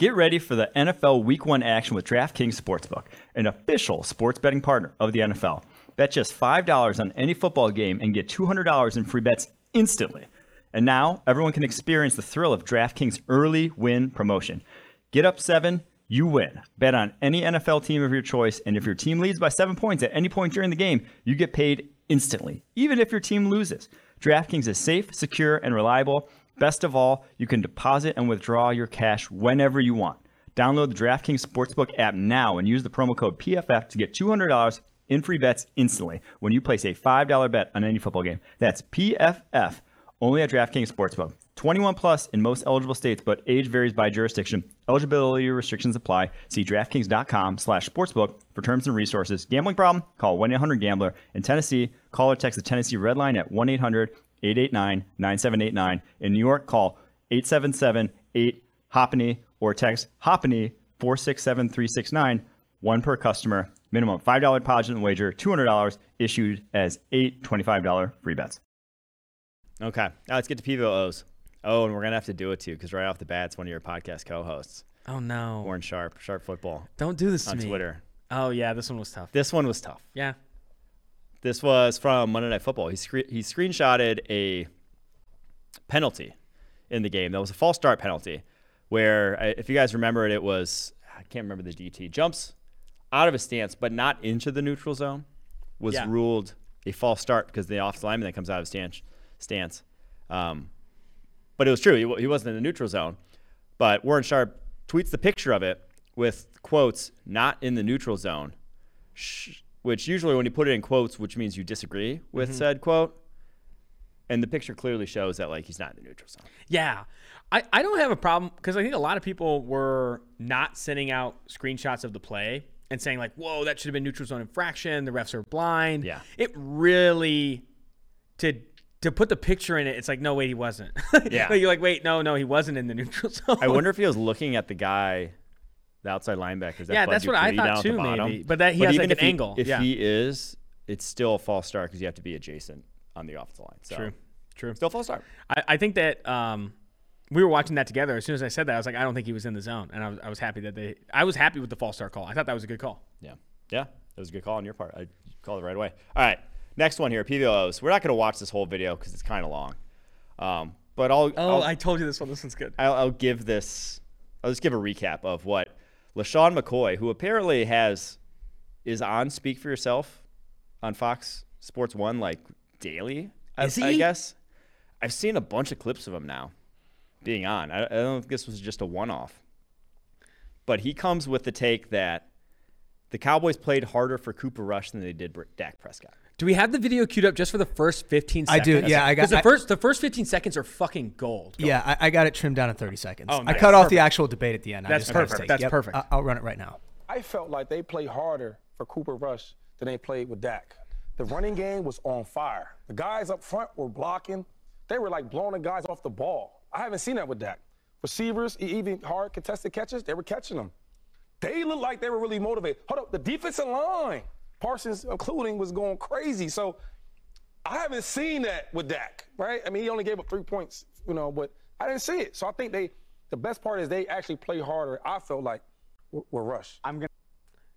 Get ready for the NFL Week 1 action with DraftKings Sportsbook, an official sports betting partner of the NFL. Bet just $5 on any football game and get $200 in free bets instantly. And now, everyone can experience the thrill of DraftKings early win promotion. Get up 7 you win. Bet on any NFL team of your choice, and if your team leads by seven points at any point during the game, you get paid instantly, even if your team loses. DraftKings is safe, secure, and reliable. Best of all, you can deposit and withdraw your cash whenever you want. Download the DraftKings Sportsbook app now and use the promo code PFF to get $200 in free bets instantly when you place a $5 bet on any football game. That's PFF only at DraftKings Sportsbook. 21 plus in most eligible states, but age varies by jurisdiction. Eligibility restrictions apply. See DraftKings.com slash sportsbook for terms and resources. Gambling problem? Call 1-800-GAMBLER. In Tennessee, call or text the Tennessee Red Line at 1-800-889-9789. In New York, call 877-8-HOPENY or text HOPENY 467369. One per customer. Minimum $5 deposit and wager. $200 issued as eight $25 free bets. Okay, now let's get to PVOs. Oh, and we're gonna have to do it too, because right off the bat, it's one of your podcast co-hosts. Oh no, Warren Sharp, Sharp Football. Don't do this on to me. Twitter. Oh yeah, this one was tough. This one was tough. Yeah. This was from Monday Night Football. He scre- he screenshotted a penalty in the game. That was a false start penalty, where if you guys remember it, it was I can't remember the DT jumps out of a stance, but not into the neutral zone, was yeah. ruled a false start because the offensive lineman that comes out of stance stance. Um, but it was true. He, he wasn't in the neutral zone. But Warren Sharp tweets the picture of it with quotes, not in the neutral zone, sh- which usually when you put it in quotes, which means you disagree with mm-hmm. said quote. And the picture clearly shows that like he's not in the neutral zone. Yeah. I, I don't have a problem because I think a lot of people were not sending out screenshots of the play and saying, like, whoa, that should have been neutral zone infraction. The refs are blind. Yeah. It really, to to put the picture in it, it's like, no, wait, he wasn't. Yeah. Like, you're like, wait, no, no, he wasn't in the neutral zone. I wonder if he was looking at the guy, the outside linebacker. Yeah, that's what I thought too, maybe. But that he has, like, an angle. If Yeah. he is, it's still a false start because you have to be adjacent on the offensive line. So True. True. Still a false start. I, I think that um, we were watching that together. As soon as I said that, I was like, I don't think he was in the zone, and I was, I was happy that they. I was happy with the false start call. I thought that was a good call. Yeah. Yeah. That was a good call on your part. I called it right away. All right. Next one here, PVOs. We're not going to watch this whole video because it's kind of long. Um, but I'll, Oh, I'll, I told you this one. This one's good. I'll, I'll give this. I'll just give a recap of what LeSean McCoy, who apparently has is on Speak for Yourself on Fox Sports One like daily. I- Is I guess I've seen a bunch of clips of him now being on. I, I don't think this was just a one-off, but he comes with the take that the Cowboys played harder for Cooper Rush than they did Dak Prescott. Do we have the video queued up just for the first 15 seconds? I do, yeah, I got- 'Cause the I- first the first 15 seconds are fucking gold. Yeah, I, I got it trimmed down to 30 seconds. Oh, I cut off Perfect. the actual debate at the end. I That's just cut his perfect. take. That's Yep, perfect. I- I'll run it right now. I felt like they played harder for Cooper Rush than they played with Dak. The running game was on fire. The guys up front were blocking. They were like blowing the guys off the ball. I haven't seen that with Dak. Receivers, even hard contested catches, they were catching them. They looked like they were really motivated. Hold up, the defensive line, Parsons including, was going crazy. So I haven't seen that with Dak, right? I mean, he only gave up three points, you know, but I didn't see it. So I think they, the best part is they actually play harder. I felt like with with Rush. I'm gonna.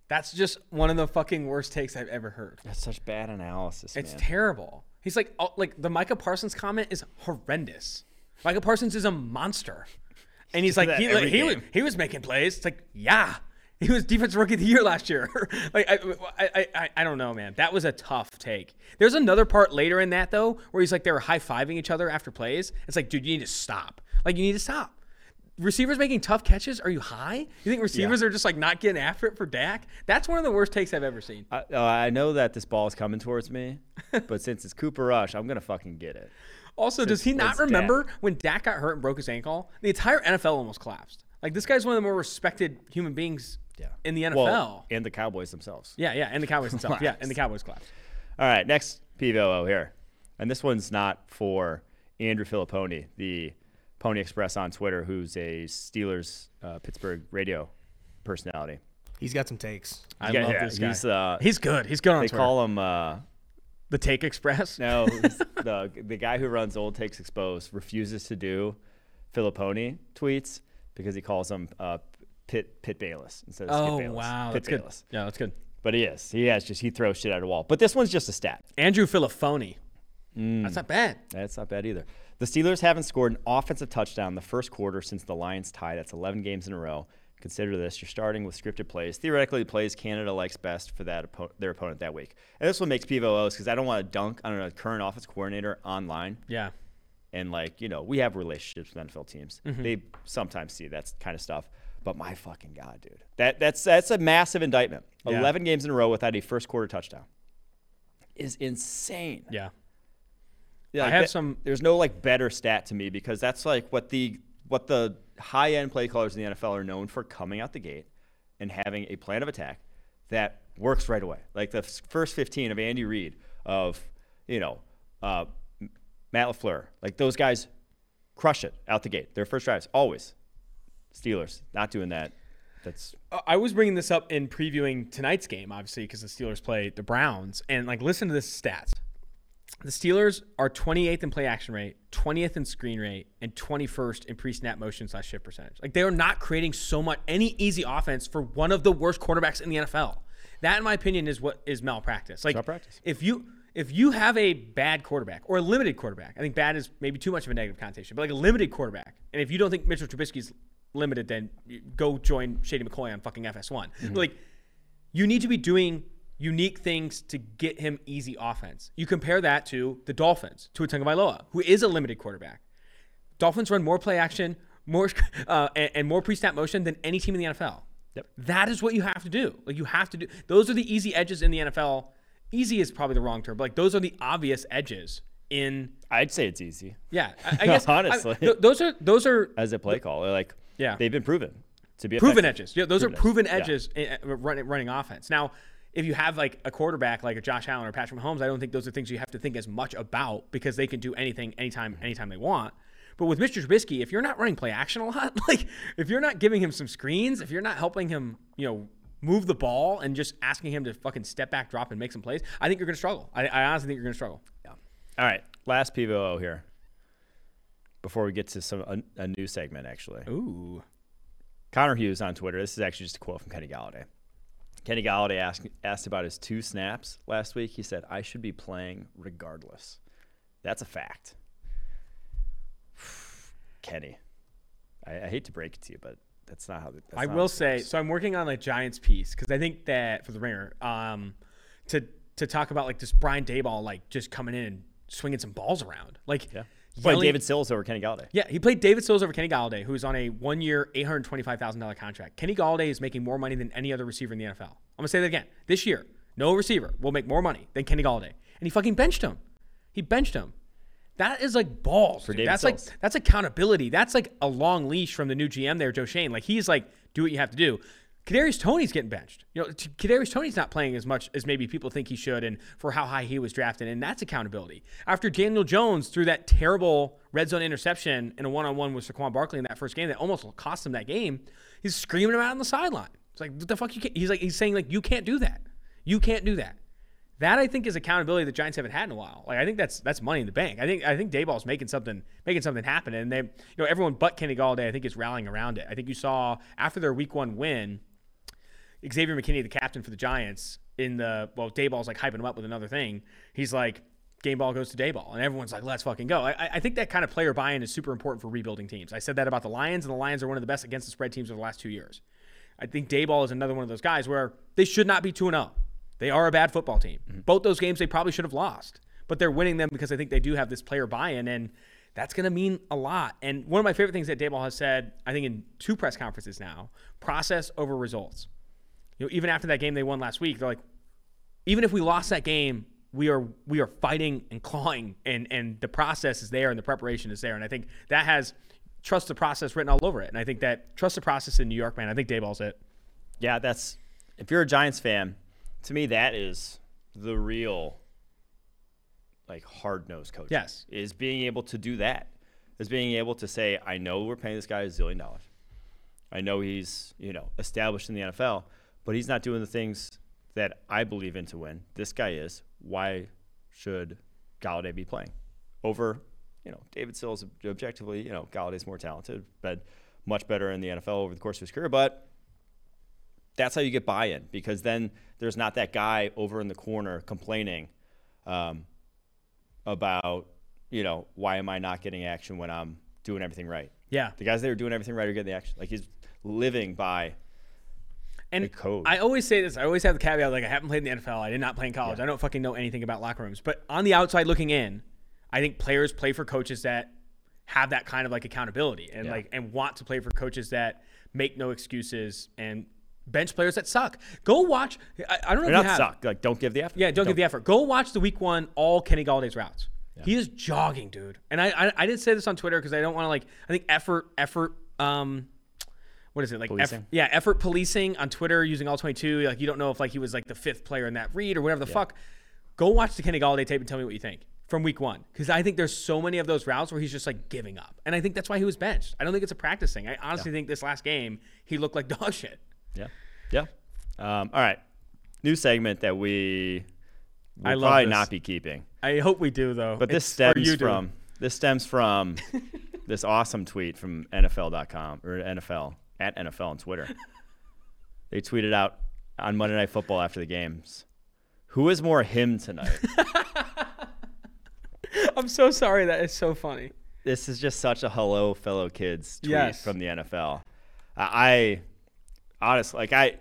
That's just one of the fucking worst takes I've ever heard. That's such bad analysis, It's man. terrible. He's like, oh, like the Micah Parsons comment is horrendous. Micah Parsons is a monster, and he's like, that he, like, he, was, he was making plays. It's like, yeah, he was defense rookie of the year last year. like, I, I, I, I don't know, man. That was a tough take. There's another part later in that though, where he's like, they were high fiving each other after plays. It's like, dude, you need to stop. Like, you need to stop. Receivers making tough catches? Are you high? You think receivers are just like not getting after it for Dak? That's one of the worst takes I've ever seen. I, uh, I know that this ball is coming towards me, but since it's Cooper Rush, I'm gonna fucking get it. Also, does he not remember when Dak got hurt and broke his ankle? The entire NFL almost collapsed. Like this guy's one of the more respected human beings in the NFL. Well, and the Cowboys themselves. yeah, yeah, and the Cowboys themselves. yeah, and the Cowboys collapsed. All right, next PVO here, and this one's not for Andrew Fillipponi, the Pony Express on Twitter, who's a Steelers uh, Pittsburgh radio personality. He's got some takes. I Yeah, love yeah, this guy. he's, uh, he's good. He's good on They Twitter. call him uh, the Take Express. no, the the guy who runs Old Takes Exposed refuses to do Fillipponi tweets because he calls him uh, Pit Pit Bayless instead of Oh Skip Bayless. wow, Pit that's good. Yeah, that's good. But he is. He has just he throws shit at a wall. But this one's just a stat. Andrew Fillipponi. Mm. That's not bad. That's not bad either. The Steelers haven't scored an offensive touchdown in the first quarter since the Lions tied. That's 11 games in a row. Consider this: you're starting with scripted plays. Theoretically, the plays Canada likes best for that oppo- their opponent that week. And this one makes PVOs because I don't want to dunk on a current offense coordinator online. Yeah. And like you know, we have relationships with NFL teams. Mm-hmm. They sometimes see that kind of stuff. But my fucking god, dude, that that's that's a massive indictment. Yeah. 11 games in a row without a first quarter touchdown is insane. Yeah. Yeah, I have that- some- There's no like better stat to me because that's like what the what the high end play callers in the NFL are known for coming out the gate and having a plan of attack that works right away. Like the first 15 of Andy Reid, of you know uh, Matt LaFleur, like those guys crush it out the gate. Their first drives always Steelers not doing that. That's Uh, I was bringing this up in previewing tonight's game, obviously, because the Steelers play the Browns. And like, listen to this stats. The Steelers are 28th in play action rate, 20th in screen rate, and 21st in pre-snap motion slash shift percentage. Like, they are not creating so much any easy offense for one of the worst quarterbacks in the NFL. That, in my opinion, is what is malpractice. Like, Malpractice. if you if you have a bad quarterback or a limited quarterback, I think bad is maybe too much of a negative connotation, but like a limited quarterback, and if you don't think Mitchell Trubisky's limited, then go join Shady McCoy on fucking FS1. But like, you need to be doing unique things to get him easy offense. You compare that to the Dolphins, to Tagovailoa, who is a limited quarterback. Dolphins run more play action, more uh, and, and more pre-snap motion than any team in the NFL. Yep. That is what you have to do. Like you have to do. Those are the easy edges in the NFL. Easy is probably the wrong term, but like those are the obvious edges in. I'd say it's easy Yeah, I, I guess I- Honestly. th- those are those are as a play call. They're like, Yeah. they've been proven to be proven effective. edges. Yeah, those Proven are proven edges. edges in, uh, running running offense. Now, if you have like a quarterback like a Josh Allen or Patrick Mahomes, I don't think those are things you have to think as much about because they can do anything anytime anytime they want. But with Mr. Trubisky, if you're not running play action a lot, like if you're not giving him some screens, if you're not helping him, you know, move the ball and just asking him to fucking step back, drop, and make some plays, I think you're going to struggle. I, I honestly think you're going to struggle. Yeah. All right, last PVO here. Before we get to some a, a new segment, actually, Ooh. Connor Hughes on Twitter. This is actually just a quote from Kenny Golladay. Kenny Golladay asked asked about his two snaps last week. He said, "I should be playing regardless." That's a fact. Kenny, I, I hate to break it to you, but that's not how. the- That's I not how will this say, so I'm working on a Giants piece because I think that for the Ringer, um, to to talk about like this Brian Daboll like just coming in and swinging some balls around, like yeah. Yelling- David Sills over Kenny Golladay. Yeah, he played David Sills over Kenny Golladay, who's on a one-year, eight hundred twenty-five thousand dollar contract. Kenny Golladay is making more money than any other receiver in the NFL. I'm gonna say that again. This year, no receiver will make more money than Kenny Golladay, and he fucking benched him. He benched him. That is like balls. dude. David that's Sills. like that's accountability. That's like a long leash from the new GM there, Joe Schoen. Like he's like, do what you have to do. Kadarius Toney's getting benched. You know, Kadarius Toney's not playing as much as maybe people think he should, and for how high he was drafted, and that's accountability. After Daniel Jones threw that terrible red zone interception in a one-on-one with Saquon Barkley in that first game that almost cost him that game, he's screaming him out on the sideline. It's like, what the fuck you can't? He's like, he's saying like, you can't do that. You can't do that. That I think is accountability the Giants haven't had in a while. Like I think that's that's money in the bank. I think I think Daboll's making something making something happen, and they you know everyone but Kenny Golladay I think is rallying around it. I think you saw after their Week One win, Xavier McKinney, the captain for the Giants, in the well Daboll's like hyping him up with another thing. He's like. Game ball goes to Daboll, and everyone's like, "Let's fucking go." I, I think that kind of player buy-in is super important for rebuilding teams. I said that about the Lions, and the Lions are one of the best against the spread teams over the last two years. I think Daboll is another one of those guys where they should not be 2 0. They are a bad football team. Mm-hmm. Both those games they probably should have lost, but they're winning them because I think they do have this player buy in, and that's going to mean a lot. And one of my favorite things that Daboll has said, I think in two press conferences now process over results. You know, even after that game they won last week, they're like, even if we lost that game, we are we are fighting and clawing, and and the process is there and the preparation is there, and I think that has trust the process written all over it, and I think that trust the process in New York, man. I think Daboll's it. Yeah, that's if you're a Giants fan, to me that is the real like hard nosed coach. Yes. Is being able to do that. Is being able to say, I know we're paying this guy a zillion dollars. I know he's, you know, established in the NFL, but he's not doing the things that I believe in to win. This guy is. Why should Golladay be playing? Over, you know, David Sills objectively, you know, Golladay's more talented, but much better in the NFL over the course of his career, but that's how you get buy-in because then there's not that guy over in the corner complaining um, about you know why am I not getting action when I'm doing everything right. Yeah, The guys that are doing everything right are getting the action. Like he's living by and. I always say this. I always have the caveat like I haven't played in the NFL. I did not play in college. I don't fucking know anything about locker rooms. But on the outside looking in, I think players play for coaches that have that kind of like accountability and Yeah. like and want to play for coaches that make no excuses and bench players that suck. Go watch. I, I don't know They're if you not have. suck. Like don't give the effort. Yeah, don't, give the effort. Go watch the week one all Kenny Golladay's routes. He is jogging, dude. And I I, I didn't say this on Twitter because I don't want to like. I think effort effort um. What is it like? eff- yeah, effort policing on Twitter using all twenty two. Like you don't know if like he was like the fifth player in that read or whatever the fuck. Go watch the Kenny Golladay tape and tell me what you think from week one because I think there's so many of those routes where he's just like giving up, and I think that's why he was benched. I don't think it's a practice thing. I honestly think this last game he looked like dog shit. Yeah. Yeah. Um, all right. New segment that we will I love probably not be keeping. I hope we do though. But this It's- stems do. from this stems from this awesome tweet from NFL.com or NFL at NFL on Twitter. they tweeted out on Monday Night Football after the games. Who is more him tonight? I'm so sorry. That is so funny. this is just such a hello fellow kids tweet Yes. from the NFL. I I honestly like I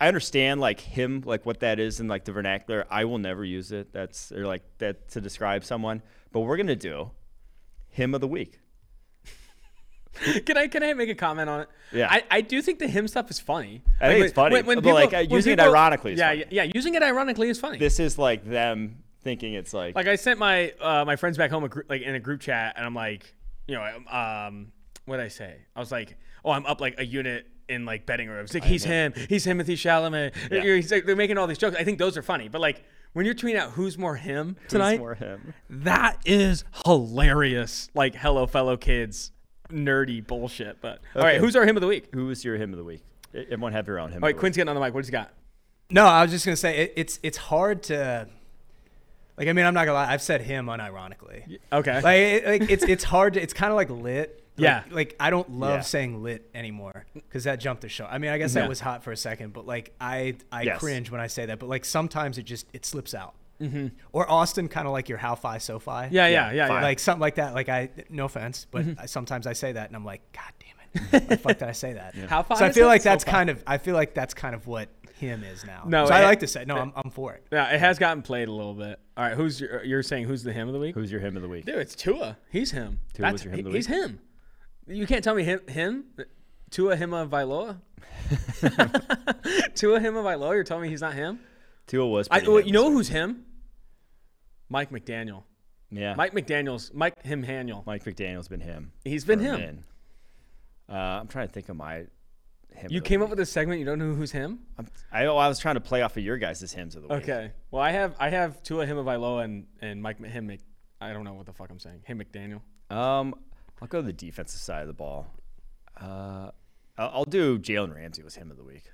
I understand like him like what that is in like the vernacular. I will never use it. That's or like that to describe someone. But we're gonna do him of the week. can I can I make a comment on it? Yeah. I, I do think the him stuff is funny. I think it's funny, but, like, uh, when using it ironically is yeah, funny. yeah, yeah, using it ironically is funny. This is like them thinking it's like, like I sent my uh, my friends back home a gr- like in a group chat, and I'm like, you know, um, what did I say? I was like, oh, I'm up like a unit in like betting rooms. Like he's him, he's Timothy Chalamet. Yeah. He's like, they're making all these jokes. I think those are funny, but like when you're tweeting out who's more him who's tonight, more him. that is hilarious. Like hello fellow kids, nerdy bullshit. But all right, who's our him of the week? Who is your him of the week? Everyone have your own him. All right, of Quinn's getting on the mic. What does he got? No, I was just gonna say it, it's it's hard to. Like I mean, I'm not gonna lie. I've said him unironically. Okay. Like, it, like it's it's hard to. It's kind of like lit. Like, Yeah. Like I don't love Yeah. saying lit anymore because that jumped the show. I mean, I guess Yeah. that was hot for a second, but like I I Yes. cringe when I say that. But like sometimes it just it slips out. Mm-hmm. Or Austin, kind of like your how fi so fi. Yeah, yeah, yeah, fine. yeah. Like something like that. Like I, no offense, but I, sometimes I say that and I'm like, God damn it, why the fuck did I say that? How far So I feel like that's far. kind of, I feel like that's kind of what him is now. No, so I like to say, no, I'm, I'm for it. Yeah, it has gotten played a little bit. All right, who's your, you're saying who's the him of the week? Who's your him of the week? Dude, it's Tua. He's him. Tua That's, was your him of the He's him. You can't tell me him. Him. Tua Hima Vailoa. Tua Hima Vailoa. You're telling me he's not him? Tua was. I, pretty well, you know who's him? Mike McDaniel. Yeah. Mike McDaniel's. Mike him Haniel. Mike McDaniel's been him. He's been him. Uh, I'm trying to think of my. Him You came week. up with this segment. You don't know who's him? I'm, I, oh, I was trying to play off of your guys' hymns of the week. Okay. Well, I have I have Tua Hima Vailoa and and Mike him. Mc, I don't know what the fuck I'm saying. Him McDaniel. Um, I'll go to the defensive side of the ball. Uh, I'll, I'll do Jalen Ramsey was him of the week.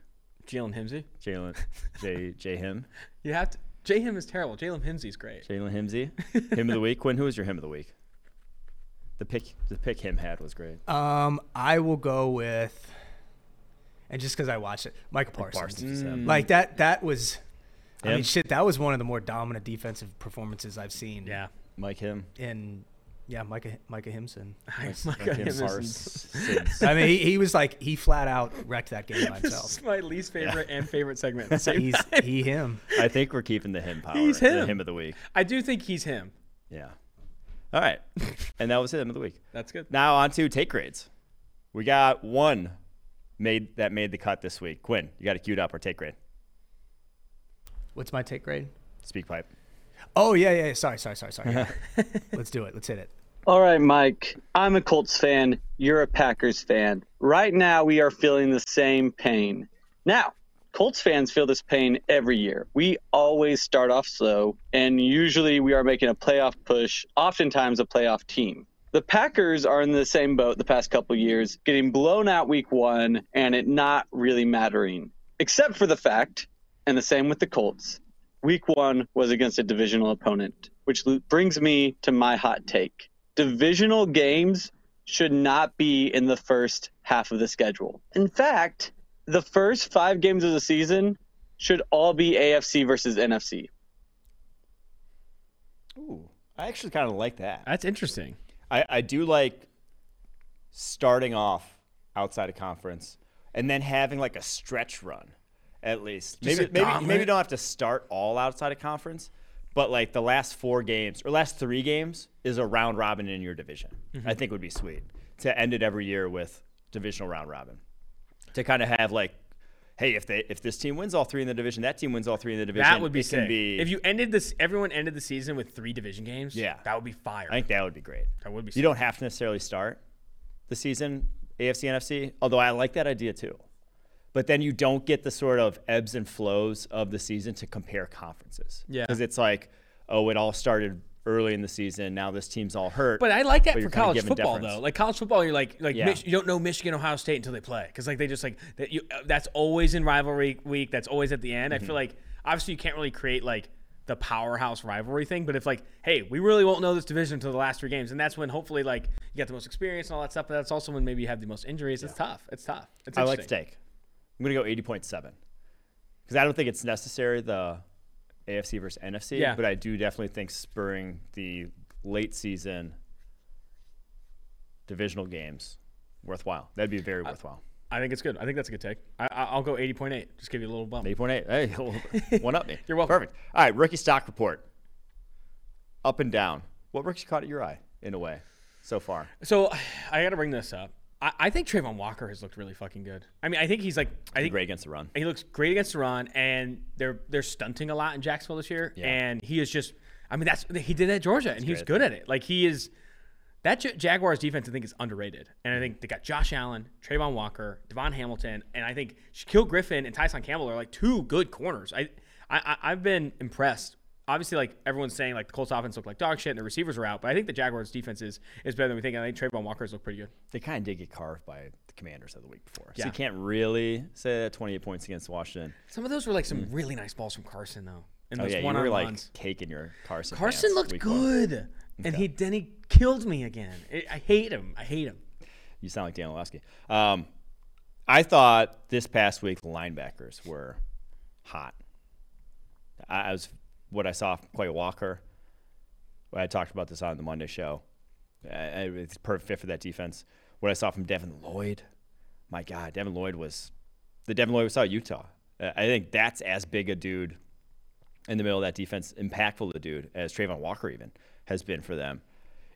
Jalen Himsey. Jalen, J, J him, You have to. J him is terrible. Jalen Himsey's great. Jalen Himsey, him of the week. Quinn, who was your him of the week? The pick, the pick him had was great. Um, I will go with, and just because I watched it, Michael Parsons. Parsons was him. Like that, that was, I Him? mean, shit, that was one of the more dominant defensive performances I've seen. Yeah. Mike him. In, yeah, Micah, Micah Himson. Mike Mike Himson. I mean, he, he was like, he flat out wrecked that game by This himself. is my least favorite and favorite segment. At the same He's time. he him. I think we're keeping the him power. He's the him. him of the week. I do think he's him. Yeah. All right, and that was him of the week. That's good. Now on to take grades. We got one made that made the cut this week. Quinn, you got to queued up our take grade. What's my take grade? Speak pipe. Oh yeah, yeah. yeah. Sorry, sorry, sorry, sorry. Let's do it. Let's hit it. All right, Mike. I'm a Colts fan. You're a Packers fan. Right now, we are feeling the same pain. Now, Colts fans feel this pain every year. We always start off slow, and usually we are making a playoff push, oftentimes a playoff team. The Packers are in the same boat the past couple years, getting blown out week one and it not really mattering. Except for the fact, and the same with the Colts, week one was against a divisional opponent, which brings me to my hot take. Divisional games should not be in the first half of the schedule. In fact, the first five games of the season should all be AFC versus NFC. Ooh, I actually kind of like that. That's interesting. I, I do like starting off outside of conference and then having like a stretch run at least. Just maybe a maybe maybe you don't have to start all outside of conference, but like the last four games or last three games is a round robin in your division. Mm-hmm. I think would be sweet to end it every year with divisional round robin. To kind of have like, hey, if they if this team wins all three in the division, that team wins all three in the division. That would be sick. be. if you ended this, everyone ended the season with three division games. Yeah. that would be fire. I think that would be great. that would be. You sick. don't have to necessarily start the season AFC NFC, although I like that idea too. But then you don't get the sort of ebbs and flows of the season to compare conferences. Yeah. Because it's like, oh, it all started early in the season. Now this team's all hurt. But I like that for college football though. Like college football, you're like like Yeah. Mich- you don't know Michigan, Ohio State until they play because like they just like that. You uh, that's always in rivalry week. That's always at the end. I Mm-hmm. feel like obviously you can't really create like the powerhouse rivalry thing, but if like hey, we really won't know this division until the last three games, and that's when hopefully like you get the most experience and all that stuff. But that's also when maybe you have the most injuries. It's tough. It's tough. It's I like to take. I'm going to go 80.7 because I don't think it's necessary, the AFC versus NFC. Yeah. But I do definitely think spurring the late season divisional games worthwhile. That'd be very worthwhile. I think it's good. I think that's a good take. I, I- I'll go eighty point eight. Just give you a little bump. 80.8. Hey, one up me. You're welcome. Perfect. All right, rookie stock report. Up and down. What rookie caught your eye in a way so far? So I got to bring this up. I, I think Travon Walker has looked really fucking good. I mean, I think he's like, I think Great against the run. he looks great against the run, and they're they're stunting a lot in Jacksonville this year. Yeah. And he is just, I mean, that's he did that at Georgia, and he's good at it. Like he is. That Ja- Jaguars defense, I think, is underrated, and I think they got Josh Allen, Travon Walker, DaVon Hamilton, and I think Shaquill Griffin and Tyson Campbell are like two good corners. I, I- I've been impressed. Obviously, like everyone's saying, like the Colts offense looked like dog shit and the receivers were out, but I think the Jaguars defense is, is better than we think. And I think Travon Walker's look pretty good. They kind of did get carved by the Commanders of the week before, so you can't really say that 28 points against Washington. Some of those were like some really nice balls from Carson, though. And Oh those yeah, you one were like ones. caking your Carson. Carson pants looked week one. good, and he then he killed me again. I I hate him. I hate him. You sound like Dan Orlovsky. Um, I thought this past week the linebackers were hot. I, I was what I saw from Quay Walker. I talked about this on the Monday show. It's perfect fit for that defense. What I saw from Devin Lloyd, my God, Devin Lloyd was the Devin Lloyd we saw at Utah. Uh, I think that's as big a dude in the middle of that defense, impactful a dude as Travon Walker even has been for them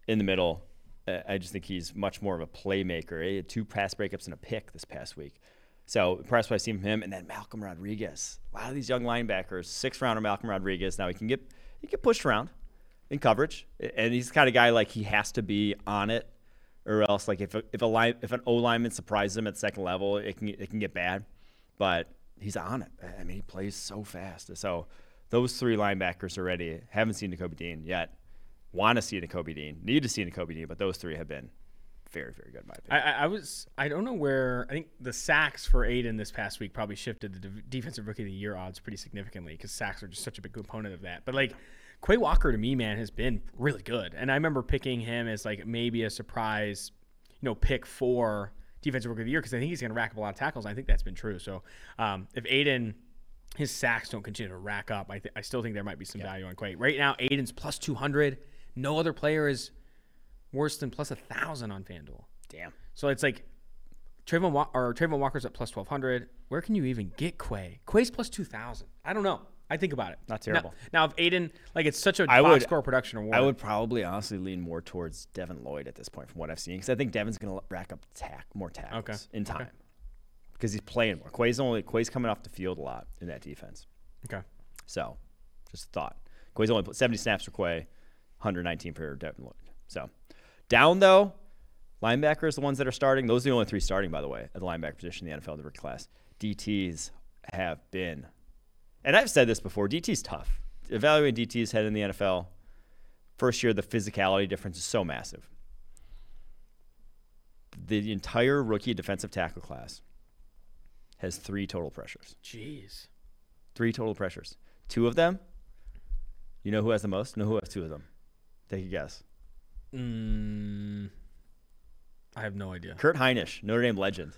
in the middle. Uh, I just think he's much more of a playmaker. He had two pass breakups and a pick this past week. So impressed by seeing him, and then Malcolm Rodriguez. A lot of these young linebackers, six rounder Malcolm Rodriguez. Now he can get he can get pushed around in coverage, and he's the kind of guy like he has to be on it, or else like if a, if a line if an O lineman surprises him at second level, it can it can get bad. But he's on it. I mean, he plays so fast. So those three linebackers already haven't seen Nakobe Dean yet. Want to see Nakobe Dean, need to see Nakobe Dean, but those three have been very very good in my opinion. I, I was I don't know where I think the sacks for Aidan this past week probably shifted the de- defensive rookie of the year odds pretty significantly because sacks are just such a big component of that. But like Quay Walker to me, man, has been really good, and I remember picking him as like maybe a surprise, you know, pick for defensive rookie of the year because I think he's going to rack up a lot of tackles. I think that's been true. So um, if Aidan his sacks don't continue to rack up, I, th- I still think there might be some value on Quay. Right now, Aidan's plus two hundred. No other player is worse than plus a thousand on FanDuel. Damn. So it's like Travon Wa- or Travon Walker's at plus twelve hundred. Where can you even get Quay? Quay's plus two thousand. I don't know. I think about it. Not terrible. Now, if Aidan, like, it's such a I box would- score production award. I would probably honestly lean more towards Devin Lloyd at this point from what I've seen because I think Devin's going to rack up tack more tackles Okay. in Okay. time because he's playing more. Quay's only Quay's coming off the field a lot in that defense. Okay. So, just a thought. Quay's only put 70 snaps for Quay, 119 for Devin Lloyd. So, down though, linebackers, the ones that are starting, those are the only three starting, by the way, at the linebacker position in the NFL, the rookie class. DTs have been, and I've said this before, DT's tough. Evaluating DTs head in the NFL, first year, the physicality difference is so massive. The entire rookie defensive tackle class has three total pressures. Jeez. Three total pressures. Two of them, you know who has the most? Know who has two of them? Take a guess. Mm, I have no idea. Kurt Hinish, Notre Dame legend.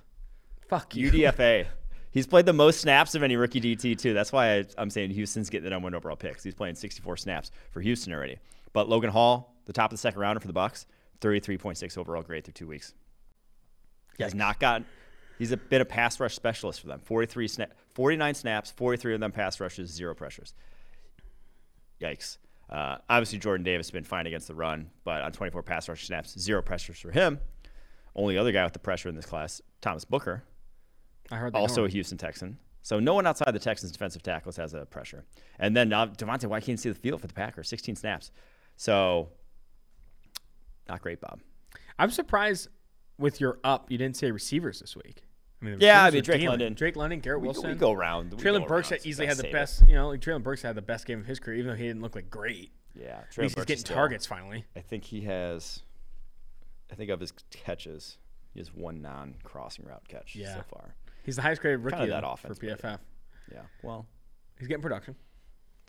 Fuck you. UDFA. He's played the most snaps of any rookie DT too. That's why I, I'm saying Houston's getting the number one overall pick. He's playing 64 snaps for Houston already. But Logan Hall, the top of the second rounder for the Bucs, 33.6 overall grade through two weeks. He has not gotten. He's a, been a pass rush specialist for them. 43 sna- 49 snaps, 43 of them pass rushes, zero pressures. Yikes. Uh, obviously, Jordan Davis has been fine against the run, but on 24 pass rush snaps, zero pressures for him. Only other guy with the pressure in this class, Thomas Booker, I heard that. also a Houston Texan. So no one outside the Texans defensive tackles has a pressure. And then uh, Devonte can't see the field for the Packers, 16 snaps. So not great, Bob. I'm surprised with your up, you didn't say receivers this week. I mean, Yeah, I mean, are Drake dealing. London. Drake London, Garrett We, Wilson. we go around. we Treylon go Burks around, had easily had the save it. best, you know, like Treylon Burks had the best game of his career, even though he didn't look like great. Yeah, At Treylon least he's getting still- targets finally. I think he has. I think of his catches, he has one non-crossing route catch Yeah. so far. He's the highest graded rookie Kinda that though, offense, for but PFF. Yeah. Well, He's getting production.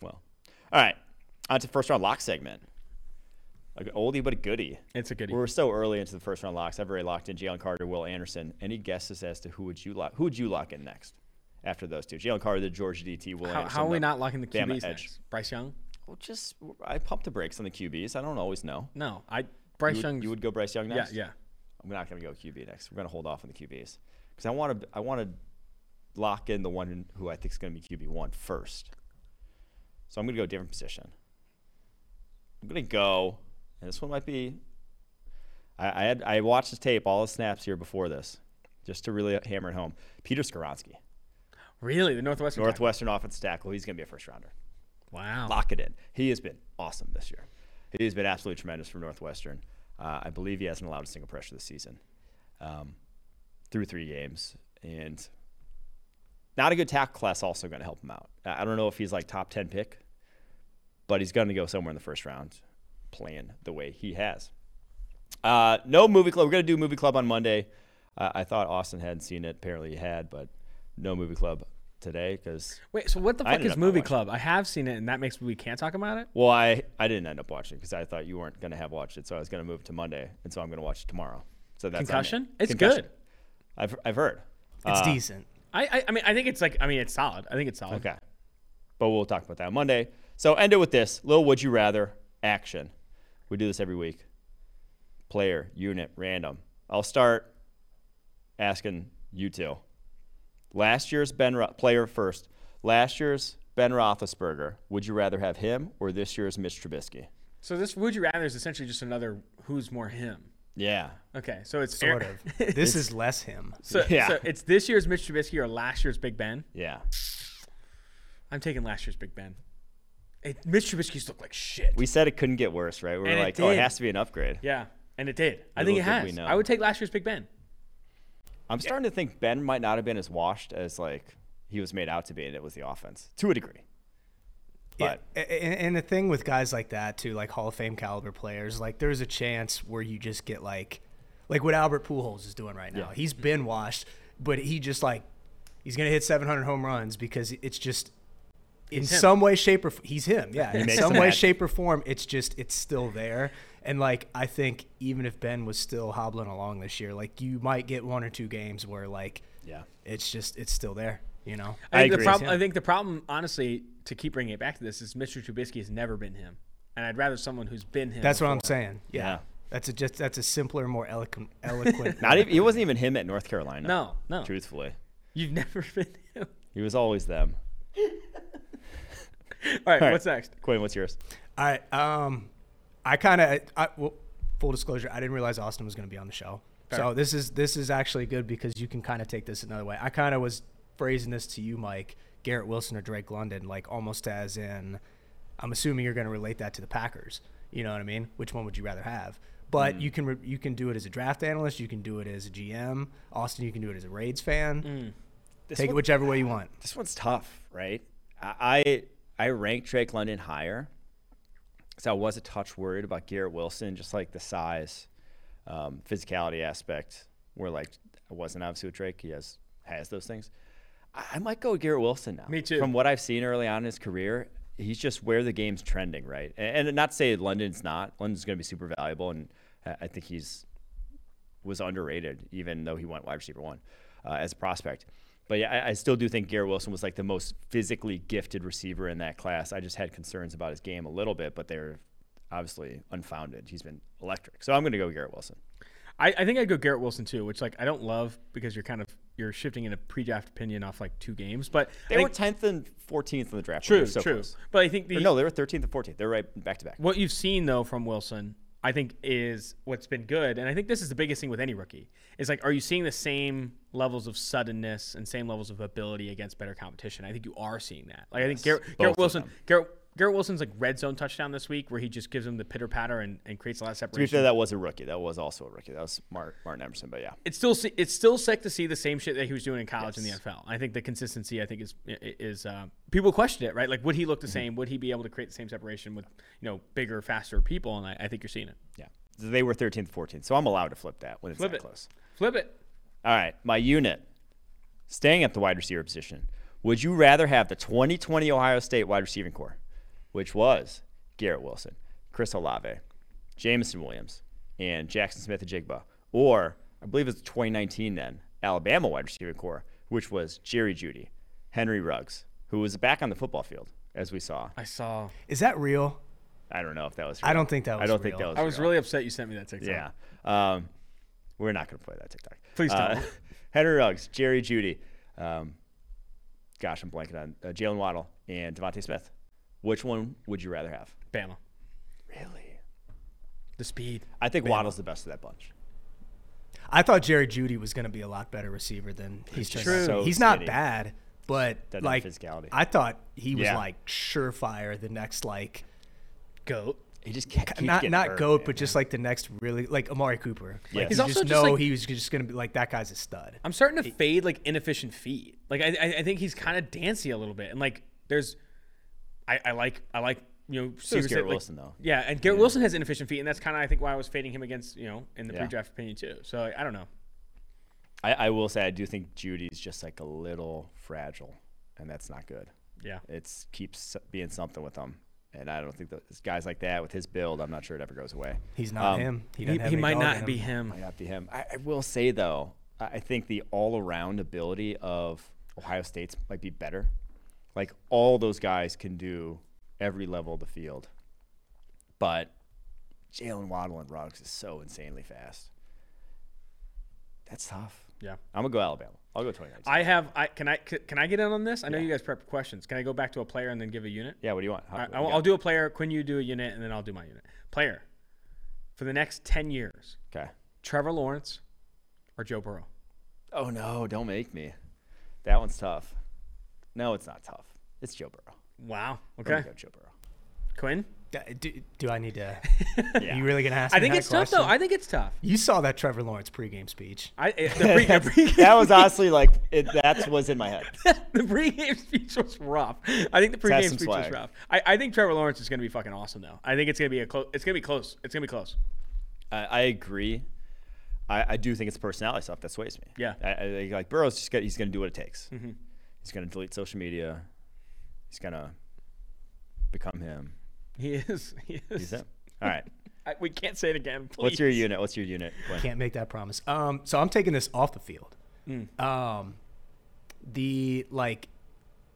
well. All right. On to first round lock segment. Like an oldie but a goodie. It's a goodie. We're so early into the first round locks. I've already locked in Jalen Carter, Will Anderson. Any guesses as to who would you lock? Who would you lock in next after those two? Jalen Carter, the Georgia DT. Will How, Anderson. how are we not locking the QBs edge. next? Bryce Young? Well, just I pumped the brakes on the QBs. I don't always know. No, I Bryce Young. you would go Bryce Young yeah, next. yeah. I'm not going to go QB next. We're going to hold off on the QBs because I want to. I want to lock in the one who I think is going to be QB one first. So I'm going to go different position. I'm going to go, and this one might be. I, I had I watched the tape, all the snaps here before this, just to really hammer it home. Peter Skoronski, Really, the Northwestern. Northwestern tackle? Offensive tackle. He's going to be a first rounder. Wow. Lock it in. He has been awesome this year. He has been absolutely tremendous for Northwestern. Uh, I believe he hasn't allowed a single pressure this season um, through three games. And not a good tackle class also going to help him out. I I don't know if he's like top 10 pick, but he's going to go somewhere in the first round playing the way he has. Uh, no movie club. We're going to do movie club on Monday. Uh, I thought Austin hadn't seen it. Apparently he had, but no movie club today because Wait, so what the fuck is Movie Club? I have seen it, and that makes me we can't talk about it. Well, I, I didn't end up watching because I thought you weren't going to have watched it, so I was going to move it to Monday, and so I'm going to watch it tomorrow. So that's. Concussion? It's Concussion. good. I've I've heard. It's Uh, decent. I, I I mean I think it's like I mean it's solid. I think it's solid. Okay, but we'll talk about that on Monday. So end it with this little would you rather action. We do this every week. Player, unit, random. I'll start asking you two. Last year's Ben Ro- player first. Last year's Ben Roethlisberger. Would you rather have him or this year's Mitch Trubisky? So this would you rather is essentially just another who's more him. Yeah. Okay, so it's Sort of. This is less him. So, Yeah. so it's this year's Mitch Trubisky or last year's Big Ben. Yeah. I'm taking last year's Big Ben. It, Mitch Trubisky's look like shit. We said it couldn't get worse, right? We were And it like, oh, it did. has to be an upgrade. yeah, and it did. I think it Little did we has. know. I would take last year's Big Ben. I'm starting to think Ben might not have been as washed as like he was made out to be, and it was the offense to a degree. Yeah, But a- and, and the thing with guys like that too, like Hall of Fame caliber players, like there's a chance where you just get like, like what Albert Pujols is doing right now. Yeah. He's been washed, but he just like, he's gonna hit 700 home runs because it's just, in him. some way, shape, or f- he's him. Yeah, in some way, magic. shape, or form, it's just it's still there. And like I think even if Ben was still hobbling along this year, like you might get one or two games where like, yeah, it's just it's still there. You know. I, think agree. The problem, I think the problem, honestly, to keep bringing it back to this, is Mr. Trubisky has never been him, and I'd rather someone who's been him. That's what I'm saying. Yeah. Yeah. That's a just that's a simpler, more eloquent eloquent. not even he wasn't even him at North Carolina. No, no, truthfully, you've never been him. he was always them. All right, All right. what's next? Quinn, what's yours? All right. Um, I kind of, I, well, full disclosure, I didn't realize Austin was going to be on the show. So this is this is actually good because you can kind of take this another way. I kind of was phrasing this to you, Mike, Garrett Wilson or Drake London, like almost as in, I'm assuming you're going to relate that to the Packers. You know what I mean? Which one would you rather have? But you can re- you can do it as a draft analyst. You can do it as a GM. Austin, you can do it as a Raids fan. This Take it whichever way you want. This one's tough, right? I I, I rank Drake London higher, so I was a touch worried about Garrett Wilson, just like the size, um, physicality aspect. Where like I wasn't obviously with Drake, he has has those things. I, I might go with Garrett Wilson now. Me too. From what I've seen early on in his career, he's just where the game's trending, right? And, and not to say London's not. London's going to be super valuable, and I I think he's was underrated, even though he went wide receiver one uh, as a prospect. But yeah, I, I still do think Garrett Wilson was like the most physically gifted receiver in that class. I just had concerns about his game a little bit, but they're obviously unfounded. He's been electric. So I'm going to go Garrett Wilson. I, I think I'd go Garrett Wilson too, which like I don't love because you're kind of you're shifting in a pre-draft opinion off like two games, but They I were 10th and 14th in the draft. true, so true. close. But I think the no, they were 13th and 14th. They're right back to back. what you've seen though from Wilson, I think is what's been good, and I think this is the biggest thing with any rookie is like, are you seeing the same levels of suddenness and same levels of ability against better competition? I think you are seeing that. Like I think Garrett, Garrett Wilson. Garrett, Garrett Wilson's like red zone touchdown this week where he just gives him the pitter patter and, and creates a lot of To be separation. fair, that was a rookie. That was also a rookie. That was Mark, Martin Emerson. But yeah, it's still it's still sick to see the same shit that he was doing in college in the NFL. I think the consistency I think is is uh, people question it right. Like would he look the Mm-hmm. same? Would he be able to create the same separation with you know bigger, faster people? And I, I think you're seeing it. yeah. They were 13th, 14th. So I'm allowed to flip that when it's Flip that it. close. Flip it. All right, my unit. Staying at the wide receiver position. Would you rather have the 2020 Ohio State wide receiving core, which was Garrett Wilson, Chris Olave, Jameson Williams, and Jaxon Smith-Njigba, or I believe it's 2019 then Alabama wide receiving core, which was Jerry Jeudy, Henry Ruggs, who was back on the football field as we saw. I saw. Is that real? I don't know if that was. I don't think that was I was don't think that was. I was real. really upset you sent me that TikTok. Yeah. Um, we're not going to play that TikTok. Please don't. Uh, Henry Ruggs, Jerry Jeudy. Um, gosh, I'm blanking on uh, Jaylen Waddle and DeVonta Smith. Which one would you rather have? Bama. Really? The speed. I think Waddle's the best of that bunch. I thought Jerry Jeudy was going to be a lot better receiver than he's turned true. so he's not skinny. bad, but like physicality. I thought he was Yeah. like surefire the next like Goat. He just can't not getting not hurt, goat, man. but just like the next really like Amari Cooper. Yeah. Like, He's you also just just, know like- he was just going to be like that guy's a stud. I'm starting to fade like inefficient feet. Like I, I, I think he's kind of dancy a little bit, and like there's, I, I like, I like you know, So is receivers that, Garrett like- Wilson, though. Yeah, and Garrett Wilson has inefficient feet, and that's kind of I think why I was fading him against you know in the Yeah. pre-draft opinion too. So like, I don't know. I, I will say I do think Jeudy's just like a little fragile, and that's not good. Yeah, It's keeps being something with him, and I don't think that guys like that with his build, I'm not sure it ever goes away. He's not Um, him. He, he, have he might not in be him. him. Might not be him. I, I will say though, I I think the all-around ability of Ohio State's might be better. Like all those guys can do every level of the field, but Jaylen Waddle and Ruggs is so insanely fast. That's tough. Yeah. I'm gonna go Alabama. I'll go 29. I have. I can I can I get in on this? I know you guys prep questions. Can I go back to a player and then give a unit? yeah. What do you want? How- I, I'll, I'll do a player. Quinn, you do a unit, and then I'll do my unit. Player for the next ten years: Okay. Trevor Lawrence or Joe Burrow. Oh no! Don't make me. That one's tough. No, it's not tough. It's Joe Burrow. Wow. Okay. go Joe Burrow. Quinn. D- Do, do I need to? Yeah. You really gonna ask? I me think that it's tough though. I think it's tough. you saw that Trevor Lawrence pregame speech. I eh, the, pre, the, pre, that was honestly like it, that was in my head. the pregame speech was rough. I think the pregame some speech was rough. I, I think Trevor Lawrence is going to be fucking awesome though. I think it's going to be a close. It's going to be close. It's going to be close. I, I agree. I, I do think it's personality stuff that sways me. Yeah. I, I like Burrow's just got, he's going to do what it takes. He's going to delete social media. He's going to become him. He is. He is. He's it. All right. I, we can't say it again. Please. What's your unit? What's your unit? Glenn? Can't make that promise. Um, so I'm taking this off the field. Um, the like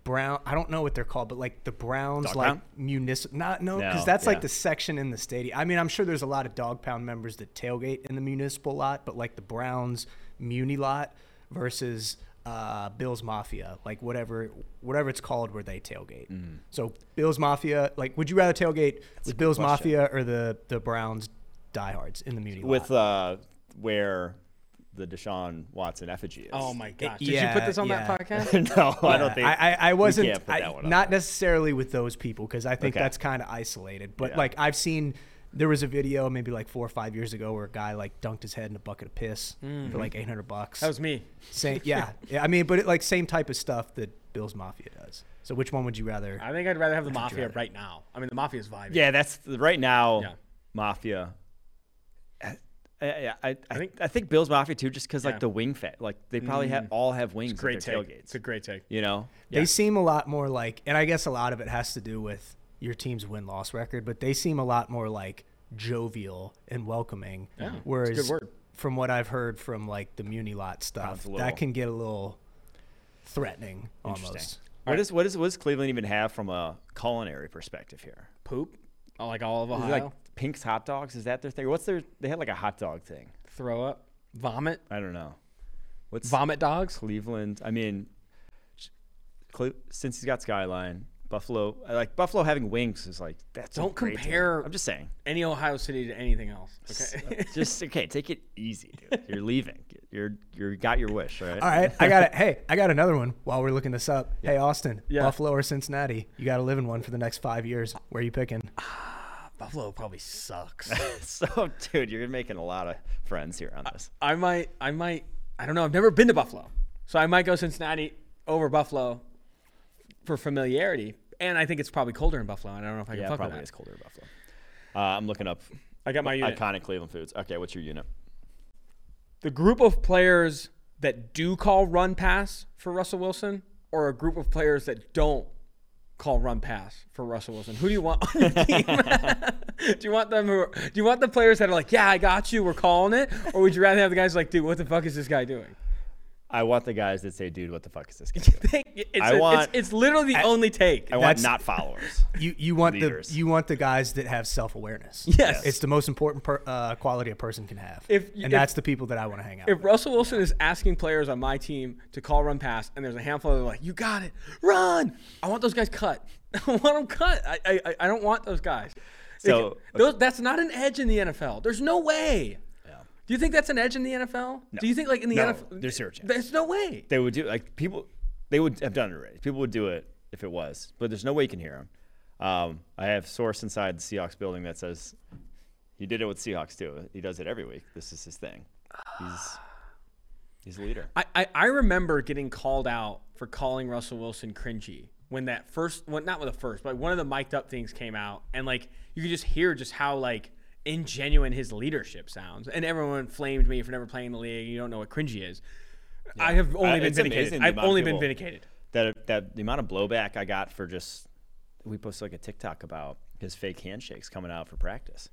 brown. I don't know what they're called, but like the Browns, Dog like pound? municipal. Not no, because No, that's yeah. like the section in the stadium. I mean, I'm sure there's a lot of dog pound members that tailgate in the municipal lot, but like the Browns Muni lot versus. Uh, Bills Mafia, like whatever, whatever it's called, where they tailgate. Mm. So Bills Mafia, like, would you rather tailgate with Bills question. Mafia or the the Browns diehards in the Muni lot? With uh, where the Deshaun Watson effigy is. Oh my gosh! Did yeah, you put this on yeah. that podcast? no, I don't think. I, I, I wasn't can't put I- that one not there. necessarily with those people because I think Okay. that's kind of isolated. But Yeah. like I've seen, there was a video maybe like four or five years ago where a guy like dunked his head in a bucket of piss for like eight hundred bucks. Mm-hmm. That was me. same, yeah, yeah. I mean, but it, like same type of stuff that Bill's Mafia does. So which one would you rather? I think I'd rather have the mafia right now. I mean, the mafia's vibing. Yeah, that's right now. Yeah. Mafia. I, I, I, I think- think I think Bills Mafia too, just because Yeah. like the wing fat, like they probably have all have wings at Great their take. tailgates. It's a great take. you know, They seem a lot more like, and I guess a lot of it has to do with your team's win loss record, but they seem a lot more like jovial and welcoming. Yeah, it's a good Whereas, word. from what I've heard from like the Muni lot stuff, little- that can get a little threatening Interesting. almost. What is what is what does Cleveland even have from a culinary perspective here? Poop. Oh, like all of Is it Ohio. like Pink's hot dogs? Is that their thing? What's their? They had like a hot dog thing. Throw up. Vomit. I don't know. What's Vomit dogs. Cleveland? I mean, Cle- since he's got Skyline, Buffalo, like Buffalo having wings is like that's Don't great team. compare- I'm just saying. Any Ohio City to anything else. Okay. just okay. Take it easy, dude. You're leaving. You're you're got your wish, right? All right, I got it. Hey, I got another one while we're looking this up. Hey, Austin, Yeah. Buffalo or Cincinnati? You got to live in one for the next five years. Where are you picking? Buffalo probably sucks. so, dude, you're making a lot of friends here on this. I might. I might. I don't know. I've never been to Buffalo, so I might go Cincinnati over Buffalo for familiarity. And I think it's probably colder in Buffalo. I don't know if I can Yeah, fuck with probably that. is colder in Buffalo. Uh, I'm looking up I got my unit. iconic Cleveland foods. Okay, what's your unit? the group of players that do call run pass for Russell Wilson, or a group of players that don't call run pass for Russell Wilson? Who do you want on your team? do you want them? Who are, do you want the players that are like, yeah, I got you, we're calling it, or would you rather have the guys like, dude, what the fuck is this guy doing? I want the guys that say, "Dude, what the fuck is this guy?" doing?" it's, I a- want- it's, it's literally the only take. I want not followers. You you want Leaders. the you want the guys that have self awareness. Yes. it's the most important per, uh, quality a person can have. If- and if- that's the people that I want to hang out. If with. Russell Wilson is asking players on my team to call run pass, and there's a handful of are like, "You got it, run!" I want those guys cut. I want them cut. I, I I don't want those guys. So Those, that's not an edge in the NFL. There's no way. Do you think that's an edge in the NFL? Do you think like in the No, NFL? there's zero chance. There's no way. they would do like people. They would have done it already. People would do it if it was, but there's no way you can hear him. Um, I have source inside the Seahawks building that says he did it with Seahawks too. He does it every week. This is his thing. He's he's a leader. I, I, I remember getting called out for calling Russell Wilson cringy when that first, well, not with the first, but one of the mic'd up things came out, and like you could just hear just how like ingenuine his leadership sounds, and everyone flamed me for never playing the league. You don't know what cringy is. I have only Uh, been vindicated. I've only been vindicated. That that the amount of blowback I got for just we posted like a TikTok about his fake handshakes coming out for practice,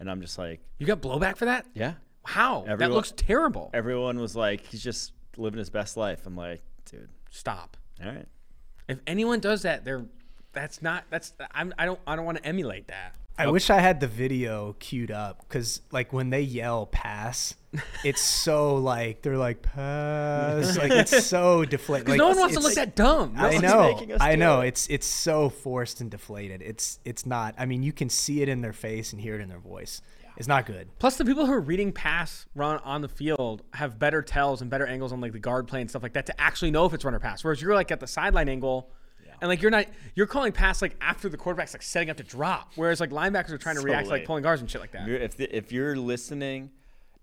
and I'm just like, You got blowback for that? yeah. How? that looks terrible. Everyone was like, he's just living his best life. I'm like, dude, Stop. all right. If anyone does that, they're that's not that's I'm I don't I don't want to emulate that. I oh. wish I had the video queued up because, like, when they yell "pass," it's so like they're like "pass," like it's so deflated. Like, no one wants to look that dumb. I know, I know. it. It's it's so forced and deflated. It's it's not. I mean, you can see it in their face and hear it in their voice. It's not good. Plus, the people who are reading pass run on the field have better tells and better angles on like the guard play and stuff like that to actually know if it's run or pass. Whereas you're like at the sideline angle, and like you're not you're calling pass like after the quarterback's like setting up to drop. Whereas like linebackers are trying to So react to, like pulling guards and shit like that. If the, if you're listening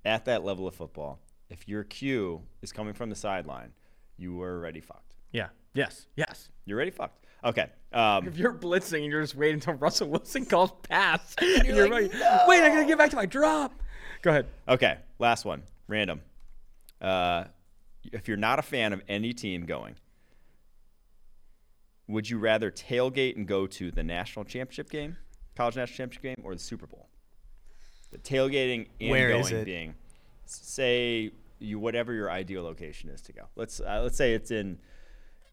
at that level of football, if your cue is coming from the sideline, you are already fucked. Yeah. Yes. Yes. You're already fucked. Okay. Um, If you're blitzing and you're just waiting until Russell Wilson calls pass, and you're, like, wait, I gotta get back to my drop. Go ahead. okay. Last one. Random. Uh, if you're not a fan of any team going, would you rather tailgate and go to the national championship game, college national championship game, or the Super Bowl? The tailgating and Where going is it? being, say you whatever your ideal location is to go. Let's uh, let's say it's in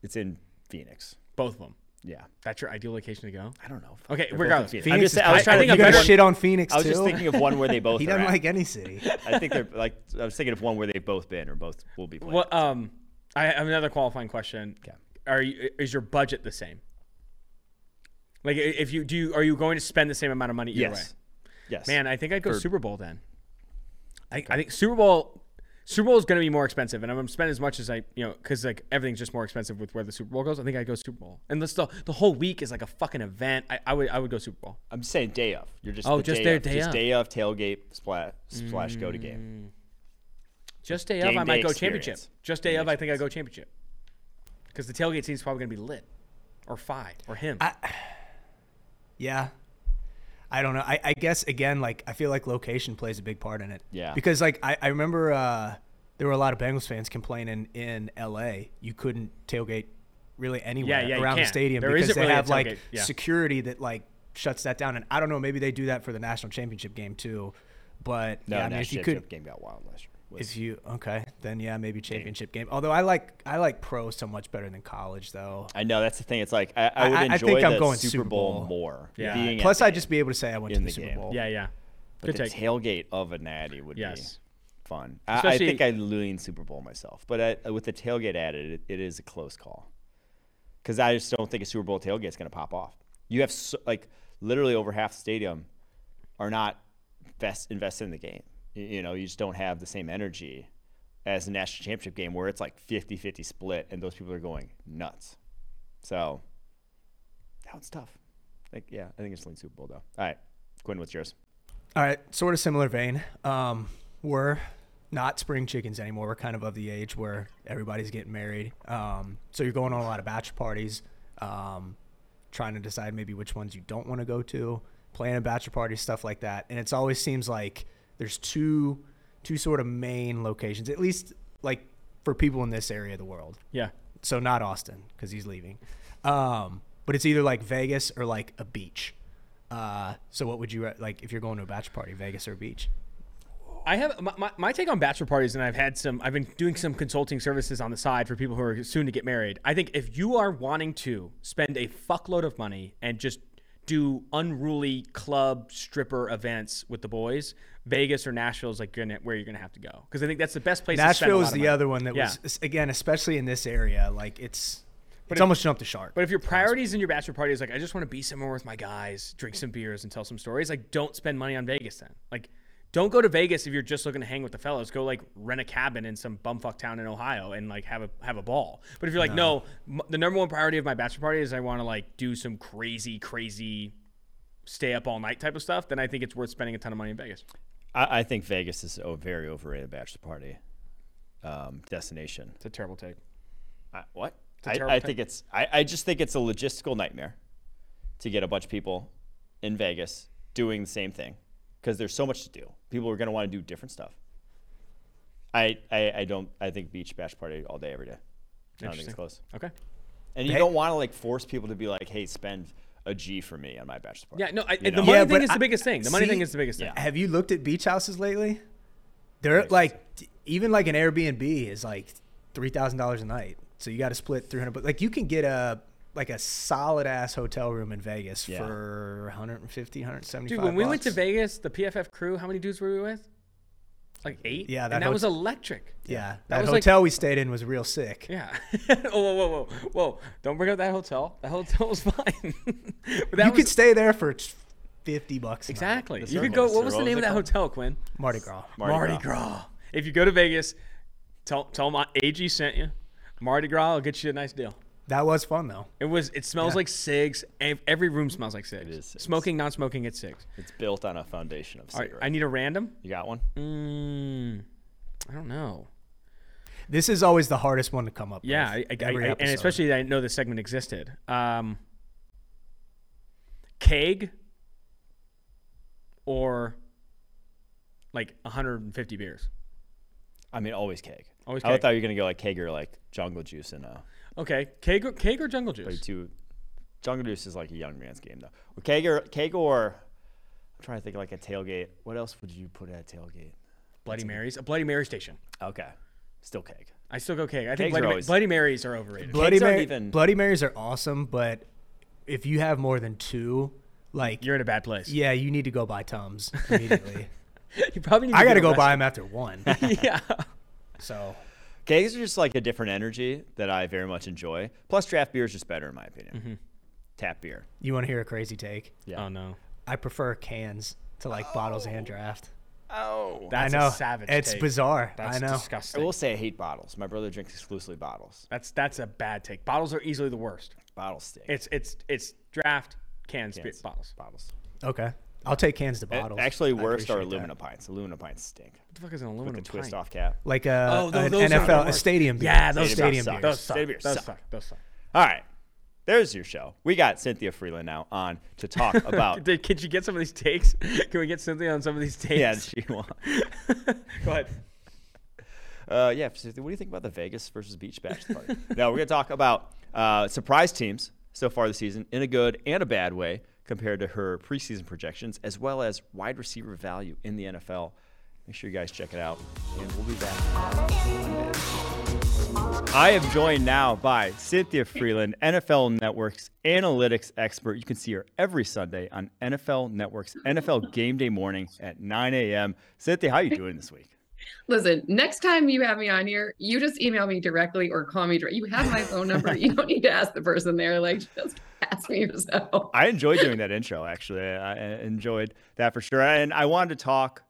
it's in Phoenix. Both of them. Yeah. That's your ideal location to go. I don't know. Okay, They're regardless. Phoenix. Phoenix I'm just, I was trying to think of one- shit on Phoenix I was too. just thinking of one where they both. he are doesn't at. like any city. I think they're like. I was thinking of one where they've both been or both will be playing. What? Um, I have another qualifying question. Okay. Are you? Is your budget the same? Like, if you do, you, are you going to spend the same amount of money either yes. way? Yes. Man, I think I'd go For- Super Bowl then. I, I think Super Bowl. Super Bowl is going to be more expensive, and I'm going to spend as much as I, you know, because like everything's just more expensive with where the Super Bowl goes. I think I'd go Super Bowl, and the the whole week is like a fucking event. I, I would I would go Super Bowl. I'm saying day of. You're just Oh, the just day of. day just of. day of tailgate splash slash go to game. Mm. Just day of, Game I might go championship. Just day of, I think I go championship. Because the tailgate scene's probably going to be lit, or Phi, or him. Yeah. I don't know. I, I guess again, like I feel like location plays a big part in it. Yeah. Because like I, I remember uh, there were a lot of Bengals fans complaining in LA you couldn't tailgate really anywhere yeah, you around the stadium There because isn't they really a have like yeah. security that like shuts that down. And I don't know, maybe they do that for the national championship game too. But No, yeah, I mean, if national you championship could, game got wild last year. Was- if you okay, then yeah, maybe championship game. Although I like I like pro so much better than college though. I know that's the thing. It's like I, I would I- I enjoy think I'm the going Super Super Bowl, Bowl. more. Yeah. Being Plus, I'd just be able to say I went to the, the Super game. Bowl. yeah, yeah. But Good the take. tailgate of a natty would Yes. be fun. I, I think I lean Super Bowl myself, but I, with the tailgate added, it, it is a close call. Because I just don't think a Super Bowl tailgate is going to pop off. You have so, like literally over half the stadium are not best invested in the game. You, know, you just don't have the same energy as the national championship game where it's like 50-50 split and those people are going nuts. So that one's tough. Like, yeah, I think it's lean Super Bowl though. All right, Quinn, what's yours? All right, sort of similar vein. Um, we're not spring chickens anymore. We're kind of of the age where everybody's getting married. Um, so you're going on a lot of bachelor parties, um, trying to decide maybe which ones you don't want to go to, planning bachelor parties, stuff like that. And it's always seems like there's two two sort of main locations, at least like for people in this area of the world. Yeah. So not Austin because he's leaving. Um, but it's either like Vegas or like a beach. Uh, so what would you re- like if you're going to a bachelor party, Vegas or beach? I have my, my, my take on bachelor parties, and I've had some. I've been doing some consulting services on the side for people who are soon to get married. I think if you are wanting to spend a fuckload of money and just do unruly club stripper events with the boys, Vegas or Nashville is like gonna, where you're gonna have to go because I think that's the best place. to Nashville is the other one that Yeah. was again, especially in this area. Like it's it's almost jumped the shark. But if your priorities in your bachelor party is like, I just want to be somewhere with my guys, drink some beers, and tell some stories, like, don't spend money on Vegas then. Like, don't go to Vegas if you're just looking to hang with the fellows. Go like rent a cabin in some bumfuck town in Ohio and like have a have a ball. But if you're like, no, m- the number one priority of my bachelor party is I want to like do some crazy, crazy, stay up all night type of stuff, then I think it's worth spending a ton of money in Vegas. I, I think Vegas is a very overrated bachelor party um, destination. It's a terrible take. I, what? a I, terrible I think it's. I, I just think it's a logistical nightmare to get a bunch of people in Vegas doing the same thing because there's so much to do. People are going to want to do different stuff. I, I I don't. I think beach bash party all day every day. I don't think it's Interesting. close. Okay. And you Hey- don't want to like force people to be like, hey, spend a G for me on my bachelor party. Yeah, no, I, the money Yeah, thing but is the I- biggest thing. The money thing is the biggest thing. Have you looked at beach houses lately? They're like t- even like an Airbnb is like three thousand dollars a night. So you got to split three hundred. But like you can get a like a solid ass hotel room in Vegas Yeah. for 150, 175 Dude, when we went to. Vegas, the PFF crew, how many dudes were we with? Like eight. Yeah, that and that was electric. yeah, that that, was like- hotel we stayed in was real sick. Yeah. oh, whoa, whoa, whoa, whoa! Don't bring up that hotel. That hotel was fine. but that you was, could stay there for fifty bucks. exactly. The You could go. What was What the was name of that called? hotel, Quinn? Mardi Gras. Mardi Gras. Gras. If you go to Vegas, tell tell them AG sent you. Mardi Gras will get you a nice deal. That was fun though. It was. It smells Yeah. like cigs. Every room smells like cigs. is cigs. Smoking, non-smoking, it's cigs. It's built on a foundation of All right, cigarettes. I need a random. you got one? Mm, I don't know. This is always the hardest one to come up. With. Yeah, I, with, I, I- and episode. especially I know this segment existed. Um, keg or like 150 beers. I mean, always keg. Always I thought you were gonna go like keg or like jungle juice and uh, Okay, keg or, keg or jungle but juice. two. Jungle juice is like a young man's game though. Well, keg or keg or I'm trying to think of like a tailgate. What else would you put at a tailgate? Bloody Marys, a Bloody Mary station. Okay, still keg. I still go keg. I Kegs think are Bloody, Ma- always- Bloody Marys are overrated. Bloody, Kegs aren't Mary, even- Bloody Marys are awesome, but if you have more than two, like You're in a bad place. yeah, you need to go buy Tums immediately. you probably need. I got to to go buy them after one. yeah. So Kegs are just like a different energy that I very much enjoy. Plus, draft beer is just better in my opinion. Mm-hmm. Tap beer. you want to hear a crazy take? Yeah. Oh no. I prefer cans to like bottles and draft. Oh. That's I know a savage. it's take. bizarre. That's I know. I disgusting. I will say I hate bottles. My brother drinks exclusively bottles. That's that's a bad take. Bottles are easily the worst. Bottles stink. It's it's it's draft cans, Cans. bottles. bottles. Okay, I'll take cans to A- bottles. Actually, worst are appreciate that. aluminum pints. Aluminum pints stink. What the fuck is an With aluminum the twist pint? off cap. Like a, Oh, tho- an those are NFL, a stadium. beer. Yeah, those Stadium suck. Those sucks. suck. Stadium Those suck. suck. Those suck. All right. There's your show. We got Cynthia Frelund now on to talk about. Did, could you get some of these takes? Can we get Cynthia on some of these takes? yeah, she won. Go ahead. Uh, yeah, Cynthia, what do you think about the Vegas versus Beach Bachelor Party? now we're going to talk about uh, surprise teams so far this season in a good and a bad way compared to her preseason projections, as well as wide receiver value in the NFL. Make sure you guys check it out, and we'll be back. I am joined now by Cynthia Frelund, NFL Network's analytics expert. You can see her every Sunday on NFL Network's NFL Game Day morning at 9 a.m. Cynthia, how are you doing this week? Listen, next time you have me on here, you just email me directly or call me directly. You have my phone number. You don't need to ask the person there. Like, just ask me yourself. I enjoyed doing that intro. Actually, I I enjoyed that for sure. And I wanted to talk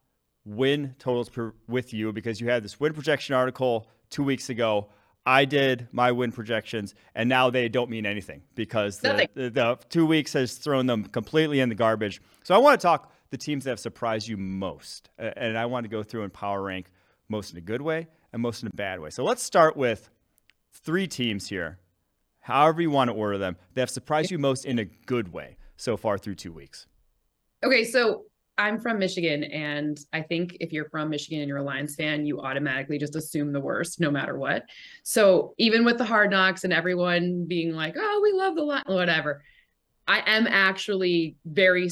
win totals per, with you because you had this win projection article two weeks ago. I did my win projections, and now they don't mean anything because the, the, the two weeks has thrown them completely in the garbage. So I want to talk the teams that have surprised you most, and I want to go through and power rank most in a good way and most in a bad way. So let's start with three teams here however you want to order them, that have surprised you most in a good way so far through two weeks. Okay, so I'm from Michigan, and I think if you're from Michigan and you're a Lions fan, you automatically just assume the worst no matter what. So even with the hard knocks and everyone being like, "Oh, we love the Lions," whatever, I am actually very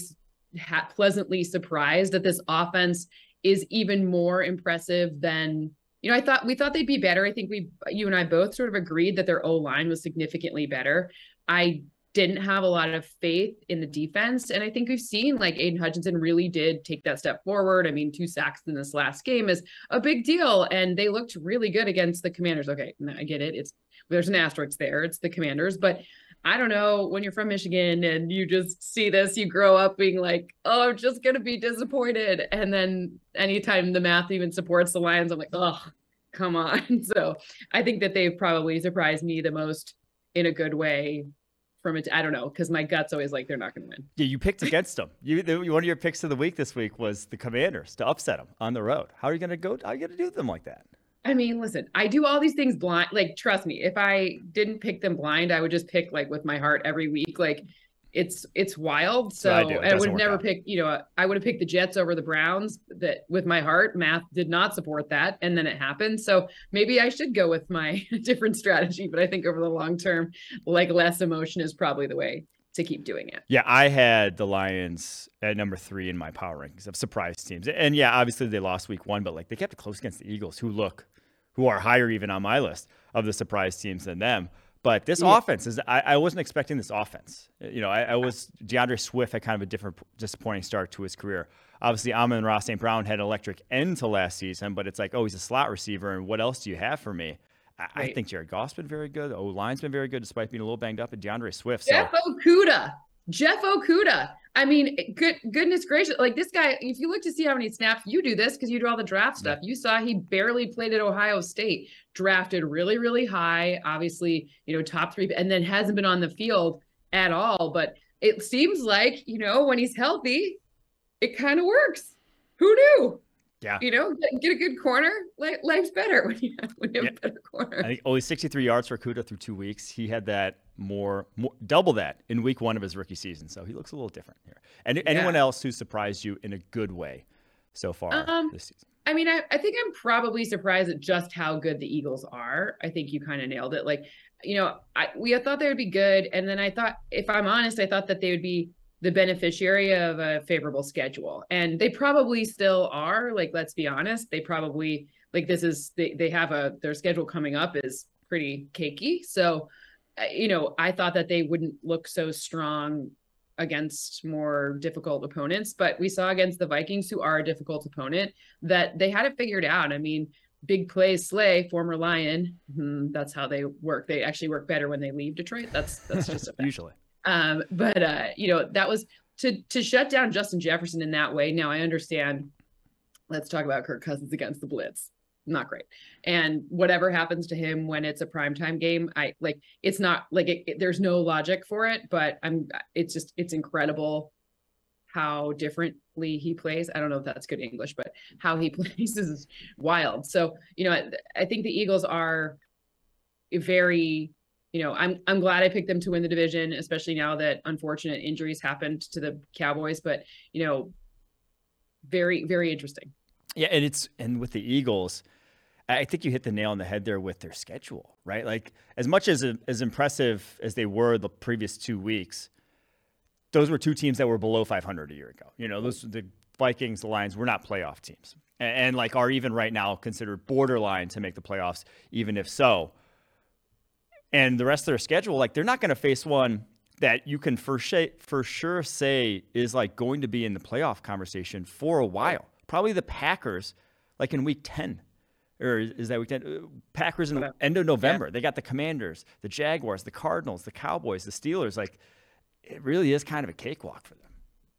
ha- pleasantly surprised that this offense is even more impressive than you know. I thought we thought they'd be better. I think we, you and I both, sort of agreed that their O line was significantly better. I didn't have a lot of faith in the defense. And I think we've seen like Aidan Hutchinson really did take that step forward. I mean, two sacks in this last game is a big deal. And they looked really good against the commanders. Okay, I get it. It's there's an asterisk there. It's the Commanders, but I don't know when you're from Michigan and you just see this, you grow up being like, oh, I'm just gonna be disappointed. And then anytime the math even supports the Lions, I'm like, oh, come on. So I think that they've probably surprised me the most in a good way from it. I don't know because my gut's always like they're not going to win. Yeah, you picked against them. You the, one of your picks of the week this week was the Commanders to upset them on the road. How are you going to go? How are you going to do them like that? I mean, listen, I do all these things blind. Like, trust me, if I didn't pick them blind, I would just pick like with my heart every week. Like, it's it's wild. So I, I would never out. pick, you know, I would have picked the Jets over the Browns. That with my heart, math did not support that, and then it happened. So maybe I should go with my different strategy. But I think over the long term, like less emotion is probably the way to keep doing it. Yeah, I had the Lions at number three in my power rankings of surprise teams, and yeah, obviously they lost week one, but like they kept it close against the Eagles, who look, who are higher even on my list of the surprise teams than them. But this yeah. offense is, I, I, wasn't expecting this offense. You know, I, I, was, DeAndre Swift had kind of a different, disappointing start to his career. Obviously, Amon-Ra St. Brown had an electric end to last season, but it's like, oh, he's a slot receiver, and what else do you have for me? I, right. I think Jared Goff's been very good. O line's been very good, despite being a little banged up. And DeAndre Swift. So. Jeff Okudah. Jeff Okudah. I mean, good goodness gracious! Like this guy, if you look to see how many snaps you do this because you do all the draft stuff. You saw he barely played at Ohio State, drafted really, really high, obviously, you know, top three, and then hasn't been on the field at all. But it seems like you know when he's healthy, it kind of works. Who knew? Yeah. You know, get a good corner. Life's better when you have, when you have yeah. a better corner. I think only 63 yards for Kuda through two weeks. He had that more, more double that in week one of his rookie season. So he looks a little different here. And yeah. anyone else who surprised you in a good way so far um, this season? I mean, I, I think I'm probably surprised at just how good the Eagles are. I think you kind of nailed it. Like, you know, I, we thought they would be good. And then I thought, if I'm honest, I thought that they would be the beneficiary of a favorable schedule. And they probably still are like let's be honest they probably like this is they, they have a their schedule coming up is pretty cakey. So you know i thought that they wouldn't look so strong against more difficult opponents but we saw against the vikings who are a difficult opponent that they had it figured out. I mean big plays slay former lion hmm, that's how they work. They actually work better when they leave detroit. That's that's just usually um, but uh, you know, that was to to shut down Justin Jefferson in that way. Now I understand. Let's talk about Kirk Cousins against the Blitz. Not great. And whatever happens to him when it's a primetime game, I like it's not like it, it, there's no logic for it, but I'm it's just it's incredible how differently he plays. I don't know if that's good English, but how he plays is wild. So, you know, I, I think the Eagles are very you know, I'm I'm glad I picked them to win the division, especially now that unfortunate injuries happened to the Cowboys. But you know, very very interesting. Yeah, and it's and with the Eagles, I think you hit the nail on the head there with their schedule, right? Like as much as as impressive as they were the previous two weeks, those were two teams that were below 500 a year ago. You know, those the Vikings, the Lions were not playoff teams, and, and like are even right now considered borderline to make the playoffs, even if so and the rest of their schedule, like they're not going to face one that you can for, sh- for sure say is like going to be in the playoff conversation for a while. Probably the Packers, like in week 10. Or is that week 10? Uh, Packers in the end of November. Yeah. They got the Commanders, the Jaguars, the Cardinals, the Cowboys, the Steelers. Like it really is kind of a cakewalk for them.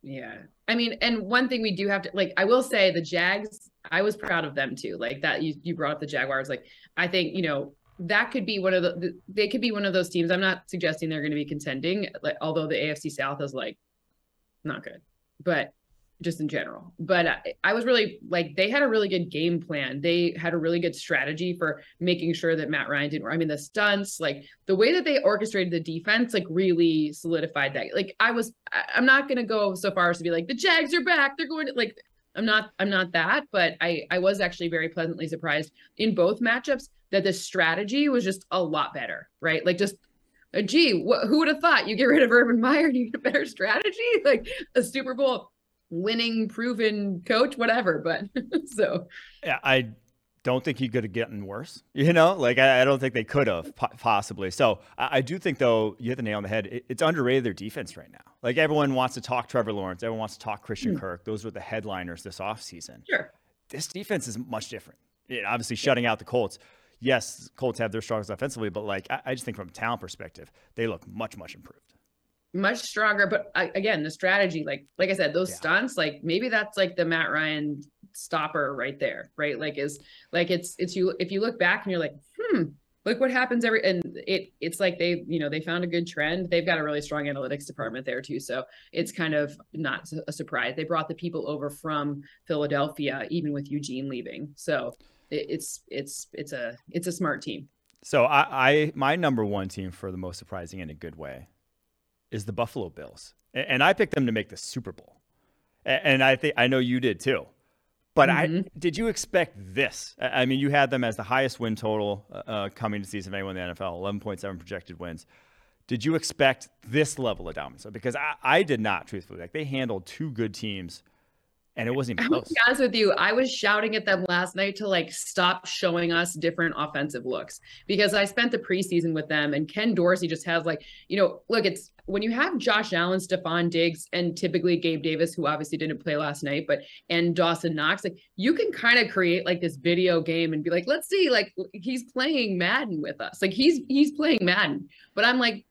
Yeah. I mean, and one thing we do have to like, I will say the Jags, I was proud of them too. Like that you, you brought up the Jaguars. Like, I think, you know, that could be one of the they could be one of those teams. I'm not suggesting they're going to be contending, like although the AFC South is like not good, but just in general. But I, I, was really like they had a really good game plan. They had a really good strategy for making sure that Matt Ryan didn't. I mean, the stunts, like the way that they orchestrated the defense, like really solidified that. Like I was, I, I'm not going to go so far as to be like the Jags are back. They're going to like. I'm not. I'm not that. But I I was actually very pleasantly surprised in both matchups that the strategy was just a lot better, right? Like just gee, wh- who would have thought you get rid of Urban Meyer and you get a better strategy? Like a Super Bowl winning, proven coach, whatever. But so, yeah, I don't think he could have gotten worse. You know, like I, I don't think they could have possibly. So I, I, do think though you hit the nail on the head. It, it's underrated their defense right now. Like everyone wants to talk Trevor Lawrence, everyone wants to talk Christian mm. Kirk. Those were the headliners this offseason. Sure. This defense is much different. It, obviously, shutting out the Colts yes, Colts have their struggles offensively, but like I, I just think from a talent perspective, they look much, much improved. Much stronger, but again, the strategy, like like I said, those yeah. stunts, like maybe that's like the Matt Ryan stopper right there, right? Like is like it's it's you if you look back and you're like, hmm, look what happens every and it it's like they you know they found a good trend they've got a really strong analytics department there too so it's kind of not a surprise they brought the people over from philadelphia even with eugene leaving so it's it's it's a it's a smart team so I, I my number one team for the most surprising in a good way is the buffalo bills and i picked them to make the super bowl and i think i know you did too but mm-hmm. I did you expect this? I mean, you had them as the highest win total uh, uh coming to season of anyone in the NFL, eleven point seven projected wins. Did you expect this level of dominance? Because I, I did not, truthfully. Like they handled two good teams and it wasn't even close. Be honest with you, I was shouting at them last night to like stop showing us different offensive looks because I spent the preseason with them and Ken Dorsey just has like, you know, look, it's when you have Josh Allen, Stefon Diggs, and typically Gabe Davis, who obviously didn't play last night, but and Dawson Knox, like you can kind of create like this video game and be like, let's see, like he's playing Madden with us. Like he's he's playing Madden. But I'm like,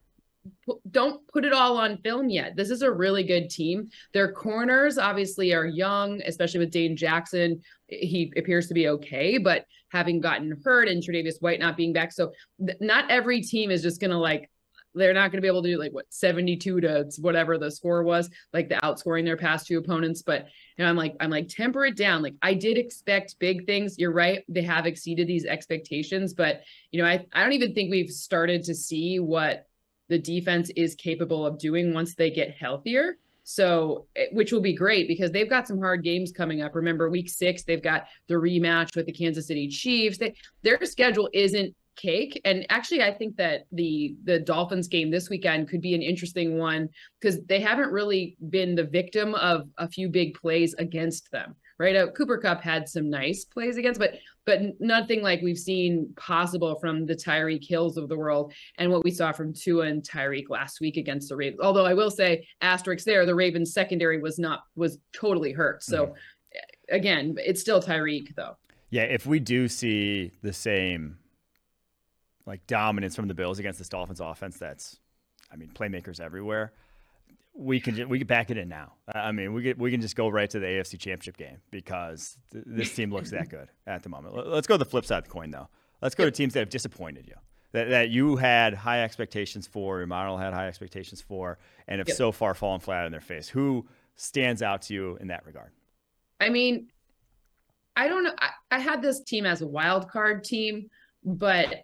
don't put it all on film yet. This is a really good team. Their corners obviously are young, especially with Dane Jackson. He appears to be okay, but having gotten hurt and Tre'Davious White not being back, so not every team is just gonna like. They're not going to be able to do like what 72 to whatever the score was, like the outscoring their past two opponents. But you know, I'm like, I'm like, temper it down. Like I did expect big things. You're right; they have exceeded these expectations. But you know, I I don't even think we've started to see what the defense is capable of doing once they get healthier. So, eh, which will be great because they've got some hard games coming up. Remember, week six, they've got the rematch with the Kansas City Chiefs. They, their schedule isn't cake and actually i think that the the dolphins game this weekend could be an interesting one because they haven't really been the victim of a few big plays against them right uh, cooper Kupp had some nice plays against but but nothing like we've seen possible from the Tyreek Hills of the world and what we saw from Tua and Tyreek last week against the Ravens. Although I will say, asterisks there, the Ravens secondary was not was totally hurt. So mm-hmm. again, it's still Tyreek though. Yeah, if we do see the same like dominance from the Bills against this Dolphins offense, that's I mean playmakers everywhere we can we can back it in now. I mean, we get, we can just go right to the AFC Championship game because th- this team looks that good at the moment. Let's go to the flip side of the coin, though. Let's go to teams that have disappointed you, that, that you had high expectations for, your model had high expectations for, and have yep. so far fallen flat on their face. Who stands out to you in that regard? I mean, I don't know. I, I had this team as a wild card team, but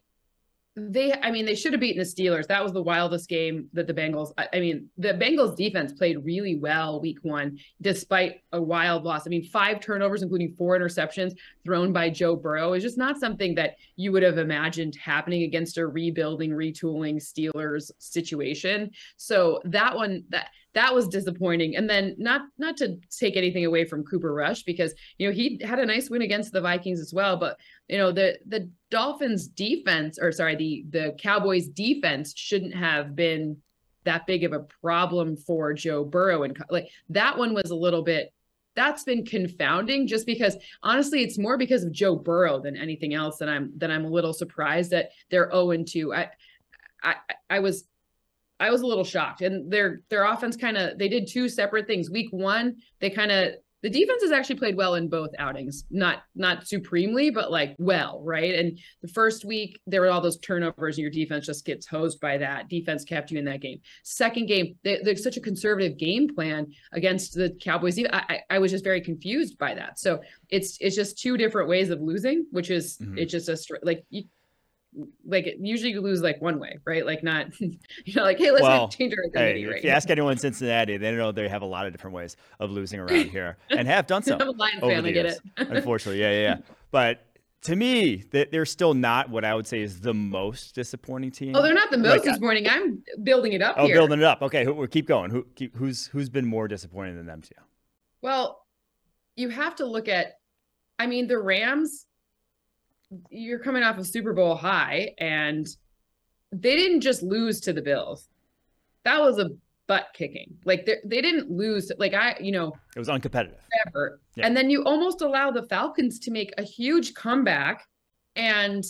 they i mean they should have beaten the steelers. That was the wildest game that the bengals I, mean the bengals defense played really well week one despite a wild loss. I mean five turnovers including four interceptions thrown by joe burrow is just not something that you would have imagined happening against a rebuilding retooling steelers situation. So that one that that was disappointing. And then not not to take anything away from Cooper Rush because you know he had a nice win against the Vikings as well, but you know the the Dolphins defense or sorry the the Cowboys defense shouldn't have been that big of a problem for Joe Burrow and like that one was a little bit that's been confounding just because honestly it's more because of Joe Burrow than anything else that I'm that I'm a little surprised that they're 0 and 2. I I I was I was a little shocked. And their their offense kind of they did two separate things. Week one, they kind of the defense has actually played well in both outings. Not not supremely, but like well, right? And the first week there were all those turnovers, and your defense just gets hosed by that. Defense kept you in that game. Second game, they, there's such a conservative game plan against the Cowboys. I, I, I was just very confused by that. So it's it's just two different ways of losing, which is mm-hmm. it's just a like you, like usually you lose like one way, right? Like not, you know, like hey, let's well, change our identity. Hey, right? If you ask anyone in Cincinnati, they know they have a lot of different ways of losing around here, and have done so. I'm a Lions fan, I get it. Unfortunately, yeah, yeah, yeah. But to me, they're still not what I would say is the most disappointing team. Oh, they're not the most like, disappointing. I'm building it up. Oh, here. building it up. Okay, who, keep going. Who, keep, who's who's been more disappointing than them to you? Well, you have to look at. I mean, the Rams you're coming off a Super Bowl high, and they didn't just lose to the Bills. That was a butt kicking. Like they they didn't lose. Like I, you know, it was uncompetitive. Ever. Yeah. And then you almost allow the Falcons to make a huge comeback, and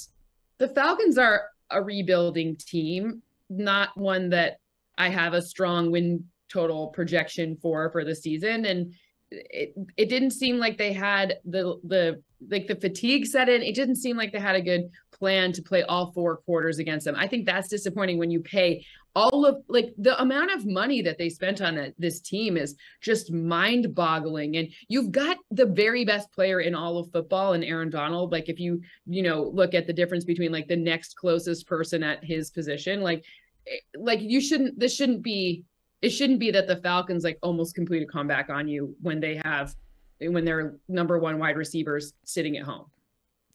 the Falcons are a rebuilding team, not one that I have a strong win total projection for for the season. And it it didn't seem like they had the the like the fatigue set in. It didn't seem like they had a good plan to play all four quarters against them. I think that's disappointing when you pay all of like the amount of money that they spent on it, this team is just mind boggling. And you've got the very best player in all of football and Aaron Donald. Like if you, you know, look at the difference between like the next closest person at his position, like, eh, like you shouldn't, this shouldn't be, it shouldn't be that the Falcons like almost complete a comeback on you when they have, when they're number one wide receivers sitting at home.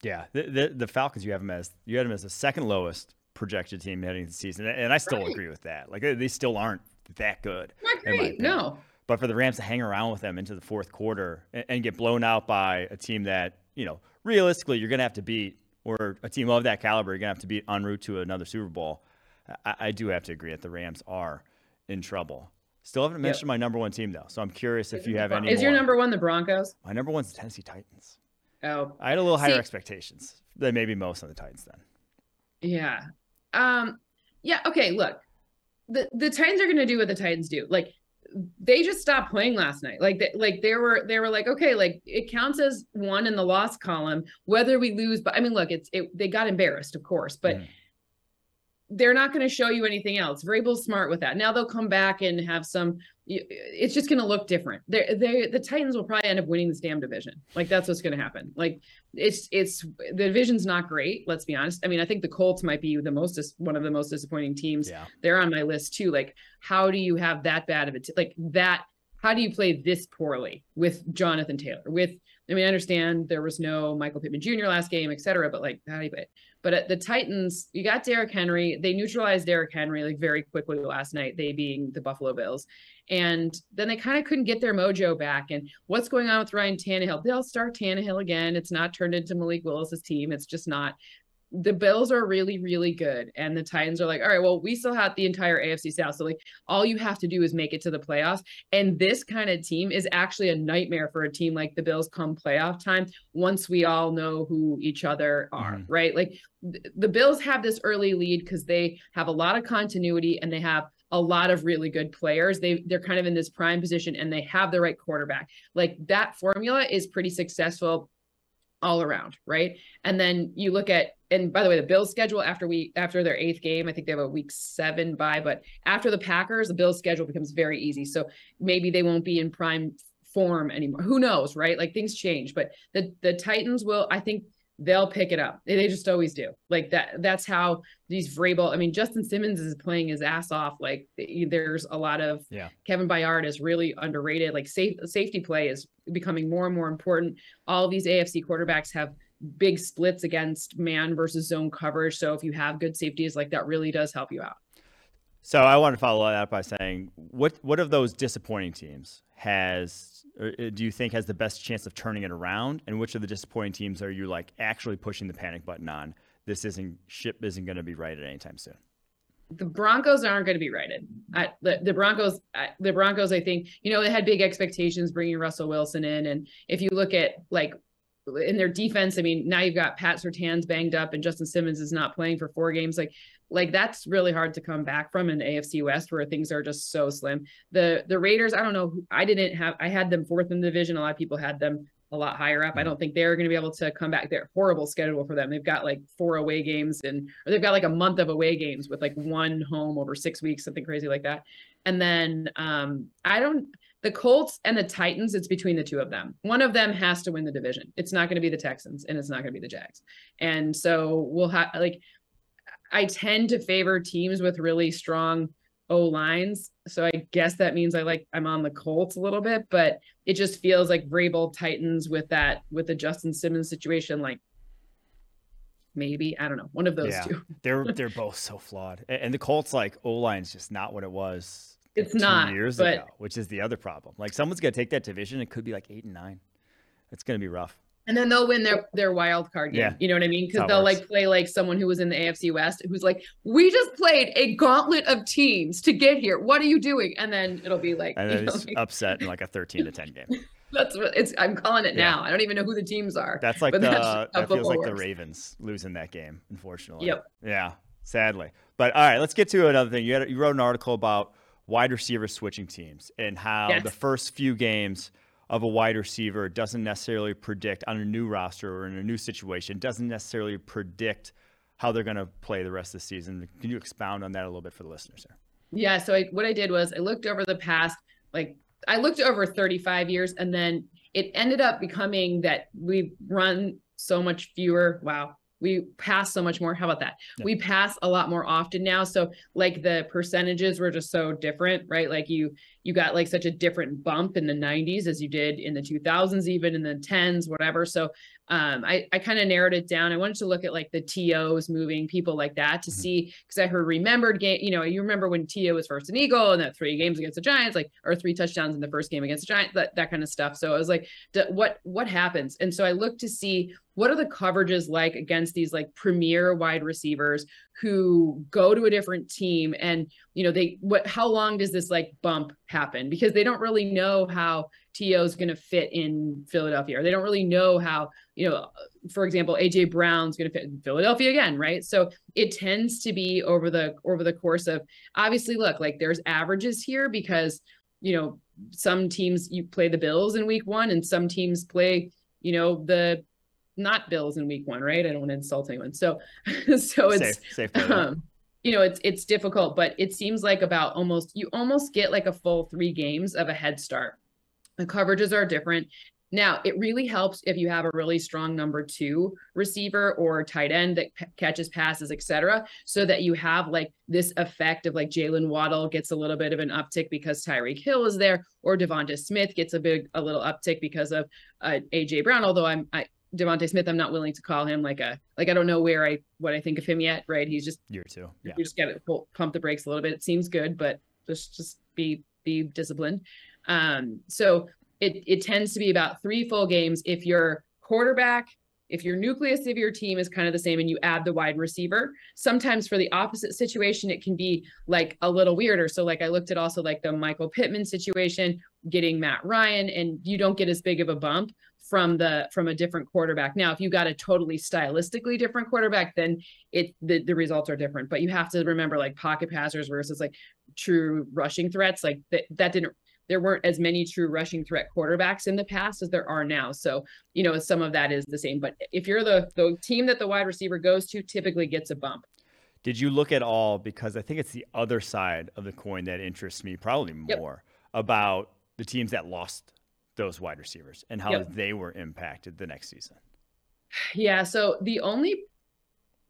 Yeah, the, the, the Falcons you have them as you had them as the second lowest projected team heading into the season, and I still right. agree with that. Like they still aren't that good. Not great, no. But for the Rams to hang around with them into the fourth quarter and, and get blown out by a team that you know realistically you're going to have to beat, or a team of that caliber, you're going to have to beat en route to another Super Bowl. I, I do have to agree that the Rams are in trouble. Still haven't mentioned yep. my number one team though, so I'm curious if you have any. Is more. your number one the Broncos? My number one's the Tennessee Titans. Oh, I had a little higher See, expectations than maybe most on the Titans then. Yeah, um, yeah, okay, look. The the Titans are gonna do what the Titans do. Like they just stopped playing last night. Like they, like they were they were like okay, like it counts as one in the loss column whether we lose. But I mean, look, it's it, they got embarrassed, of course, but mm they're not going to show you anything else. Vrabel's smart with that. Now they'll come back and have some. It's just going to look different. They, they, the Titans will probably end up winning this damn division. Like that's what's going to happen. Like it's, it's the division's not great. Let's be honest. I mean, I think the Colts might be the most, one of the most disappointing teams. Yeah. They're on my list too. Like, how do you have that bad of it? Like that? How do you play this poorly with Jonathan Taylor? With, I mean, I understand there was no Michael Pittman Jr. last game, et cetera, but like, how do you play it? But at the Titans, you got Derrick Henry. They neutralized Derrick Henry like very quickly last night, they being the Buffalo Bills. And then they kind of couldn't get their mojo back. And what's going on with Ryan Tannehill? They'll start Tannehill again. It's not turned into Malik Willis's team. It's just not the Bills are really, really good. And the Titans are like, all right, well, we still have the entire AFC South. So, like, all you have to do is make it to the playoffs. And this kind of team is actually a nightmare for a team like the Bills come playoff time once we all know who each other are, mm-hmm. right? Like, th- the Bills have this early lead because they have a lot of continuity and they have a lot of really good players. They they're kind of in this prime position and they have the right quarterback. Like that formula is pretty successful all around, right? And then you look at and by the way, the Bills schedule after we after their eighth game, I think they have a week seven bye, but after the Packers, the Bills schedule becomes very easy. So maybe they won't be in prime form anymore. Who knows, right? Like things change, but the the Titans will, I think they'll pick it up. They just always do. Like that. That's how these Vrabel. I mean, Justin Simmons is playing his ass off. Like there's a lot of yeah. Kevin Byard is really underrated. Like safe safety play is becoming more and more important. All these AFC quarterbacks have big splits against man versus zone coverage. So if you have good safeties, like that really does help you out. So I want to follow that up by saying, what what of those disappointing teams has uh, do you think has the best chance of turning it around, and which of the disappointing teams are you like actually pushing the panic button on? This isn't ship isn't going to be righted anytime soon. The Broncos aren't going to be righted. I, the, the Broncos, I, the Broncos, I think you know they had big expectations bringing Russell Wilson in, and if you look at like in their defense, I mean, now you've got Pat Surtain's banged up and Justin Simmons is not playing for four games. Like, like that's really hard to come back from in AFC West where things are just so slim. The the Raiders, I don't know. I didn't have. I had them fourth in the division. A lot of people had them a lot higher up. I don't think they're going to be able to come back. They're horrible schedule for them. They've got like four away games and or they've got like a month of away games with like one home over six weeks, something crazy like that. And then um I don't the Colts and the Titans, it's between the two of them. One of them has to win the division. It's not going to be the Texans and it's not going to be the Jags. And so we'll have like I tend to favor teams with really strong O lines. So I guess that means I like I'm on the Colts a little bit, but it just feels like Vrabel Titans with that with the Justin Simmons situation, like maybe I don't know one of those yeah, two. they're they're both so flawed, and the Colts like O line's just not what it was it's not years but... ago, which is the other problem. Like someone's gonna take that division. It could be like eight and nine. It's gonna be rough. And then they'll win their their wild card game. Yeah. You know what I mean? Because they'll like play like someone who was in the AFC West who's like, we just played a gauntlet of teams to get here. What are you doing? And then it'll be like, and then it's upset in like a thirteen to ten game. That's what it's. I'm calling it now. I don't even know who the teams are. That's like the that's that feels like the. Ravens losing that game, unfortunately. Yep. Yeah, sadly. But all right, let's get to another thing. You had you wrote an article about wide receiver switching teams and how Yes. the first few games of a wide receiver doesn't necessarily predict on a new roster or in a new situation doesn't necessarily predict how they're going to play the rest of the season. Can you expound on that a little bit for the listeners here? Yeah. So I, what I did was I looked over the past, like I looked over 35 years, and then it ended up becoming that we run so much fewer. Wow. We pass so much more. How about that? Yeah. We pass a lot more often now. So like the percentages were just so different, right? Like you you got like such a different bump in the 90s as you did in the 2000s, even in the 10s, whatever. So um, I, I kind of narrowed it down. I wanted to look at like the TOs moving people like that to Mhm. see because I heard remembered game. You know, you remember when TO was first an Eagle and that three games against the Giants, like or three touchdowns in the first game against the Giants, that that kind of stuff. So I was like, d- what what happens? And so I looked to see what are the coverages like against these like premier wide receivers who go to a different team and you know they what how long does this like bump happen? Because they don't really know how TO is going to fit in Philadelphia or they don't really know how you know for example AJ Brown's going to fit in Philadelphia again right? So it tends to be over the over the course of obviously look like there's averages here because you know some teams you play the Bills in week 1 and some teams play you know the not Bills in week 1 right I don't want to insult anyone so so it's safe, safe. um, you know, it's it's difficult, but it seems like about almost you almost get like a full three games of a head start. The coverages are different. Now, it really helps if you have a really strong number two receiver or tight end that p- catches passes, et cetera, so that you have like this effect of like Jaylen Waddle gets a little bit of an uptick because Tyreek Hill is there, or DeVonta Smith gets a big a little uptick because of uh, AJ Brown. Although I'm I DeVonta Smith, I'm not willing to call him like a like I don't know where I what I think of him yet. Right? He's just Year two. Yeah. you just got to pump the brakes a little bit. It seems good, but just just be be disciplined. Um, so it it tends to be about three full games if your quarterback, if your nucleus of your team is kind of the same, and you add the wide receiver. Sometimes for the opposite situation, it can be like a little weirder. So like I looked at also like the Michael Pittman situation, getting Matt Ryan, and you don't get as big of a bump from the from a different quarterback. Now, if you got a totally stylistically different quarterback, then it the, the results are different. But you have to remember like pocket passers versus like true rushing threats. Like that that didn't there weren't as many true rushing threat quarterbacks in the past as there are now. So, you know, some of that is the same. But if you're the the team that the wide receiver goes to, typically gets a bump. Did you look at all because I think it's the other side of the coin that interests me probably Yep. more about the teams that lost those wide receivers and how Yep. they were impacted the next season. Yeah. So the only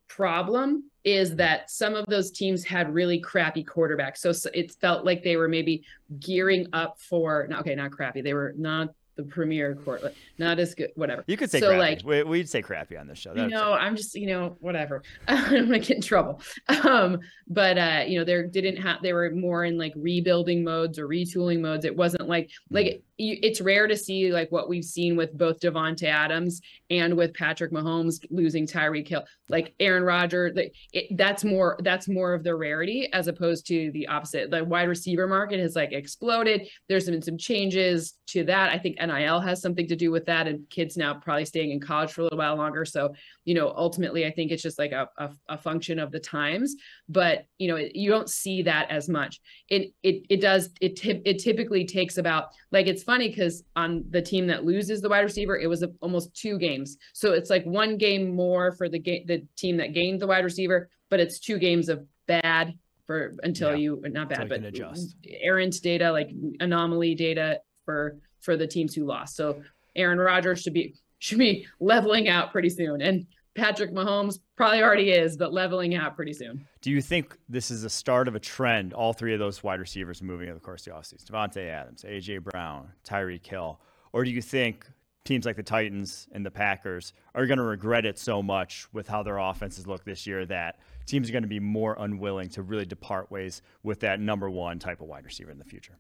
problem is mm-hmm. that some of those teams had really crappy quarterbacks. So, s it felt like they were maybe gearing up for, okay, not crappy. They were not the premier court, not as good, whatever. You could say So, crappy. like- we, we'd say crappy on this show. you That's know i'm just you know whatever. I'm gonna get in trouble. Um but uh you know they didn't have they were more in like rebuilding modes or retooling modes. It wasn't like like you, it's rare to see like what we've seen with both Davante Adams and with Patrick Mahomes losing Tyreek Hill. Like Aaron Rodgers like it, that's more that's more of the rarity as opposed to the opposite. The wide receiver market has like exploded. There's been some changes to that. I think NIL has something to do with that and kids now probably staying in college for a little while longer. So you know ultimately i think it's just like a, a, a function of the times but you know it, you don't see that as much. It it, it does it it typically takes about like it's funny because on the team that loses the wide receiver it was a, almost two games. So it's like one game more for the game the team that gained the wide receiver but it's two games of bad for until Yeah. you not bad you but errant data like anomaly data for for the teams who lost so aaron rodgers should be should be leveling out pretty soon. And Patrick Mahomes probably already is, but leveling out pretty soon. Do you think this is the start of a trend, all three of those wide receivers moving over the course of the offseason? Davante Adams, A.J. Brown, Tyreek Hill. Or do you think teams like the Titans and the Packers are going to regret it so much with how their offenses look this year that teams are going to be more unwilling to really depart ways with that number one type of wide receiver in the future?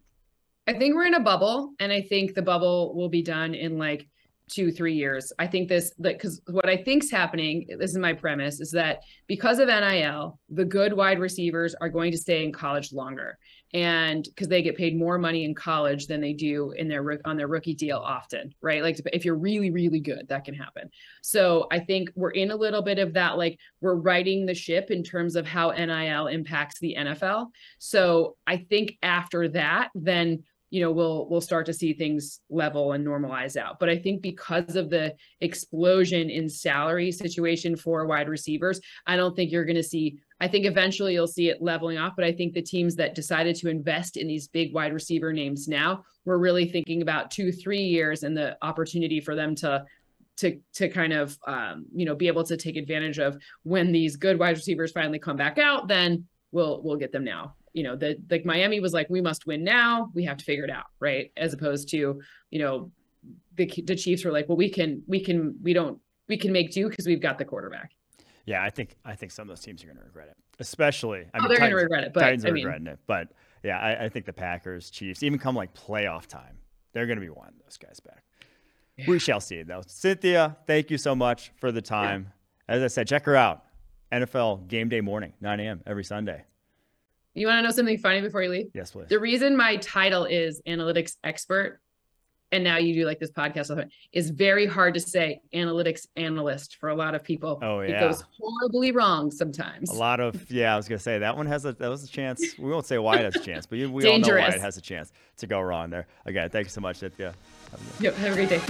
I think we're in a bubble, and I think the bubble will be done in like two, three years. I think this, like, because what I think's happening, this is my premise, is that because of NIL, the good wide receivers are going to stay in college longer. and because they get paid more money in college than they do in their on their rookie deal often right like if you're really really good that can happen so i think we're in a little bit of that like we're riding the ship in terms of how nil impacts the nfl so i think after that then you know we'll we'll start to see things level and normalize out but i think because of the explosion in salary situation for wide receivers i don't think you're going to see I think eventually you'll see it leveling off, but I think the teams that decided to invest in these big wide receiver names now, we're really thinking about two, three years and the opportunity for them to to to kind of um, you know be able to take advantage of when these good wide receivers finally come back out. Then we'll we'll get them now. You know, the like Miami was like, we must win now. We have to figure it out, right? As opposed to you know, the the Chiefs were like, well, we can we can we don't we can make do because we've got the quarterback. Yeah, I think I think some of those teams are going to regret it, especially. I oh, mean, they're going to regret it, but Titans I are mean, regretting it. But yeah, I, I, think the Packers, Chiefs, even come like playoff time, they're going to be wanting those guys back. Yeah. We shall see, though. Cynthia, thank you so much for the time. Yeah. As I said, check her out. NFL game day morning, 9 a.m. every Sunday. You want to know something funny before you leave? Yes, please. The reason my title is analytics expert, and now you do like this podcast with is very hard to say analytics analyst for a lot of people. Oh yeah, it goes horribly wrong sometimes. A lot of yeah, I was gonna say that one has a that was a chance. We won't say why it has a chance, but we all know why it has a chance to go wrong there. Again, thank you so much, Cynthia. Yep, have a great day.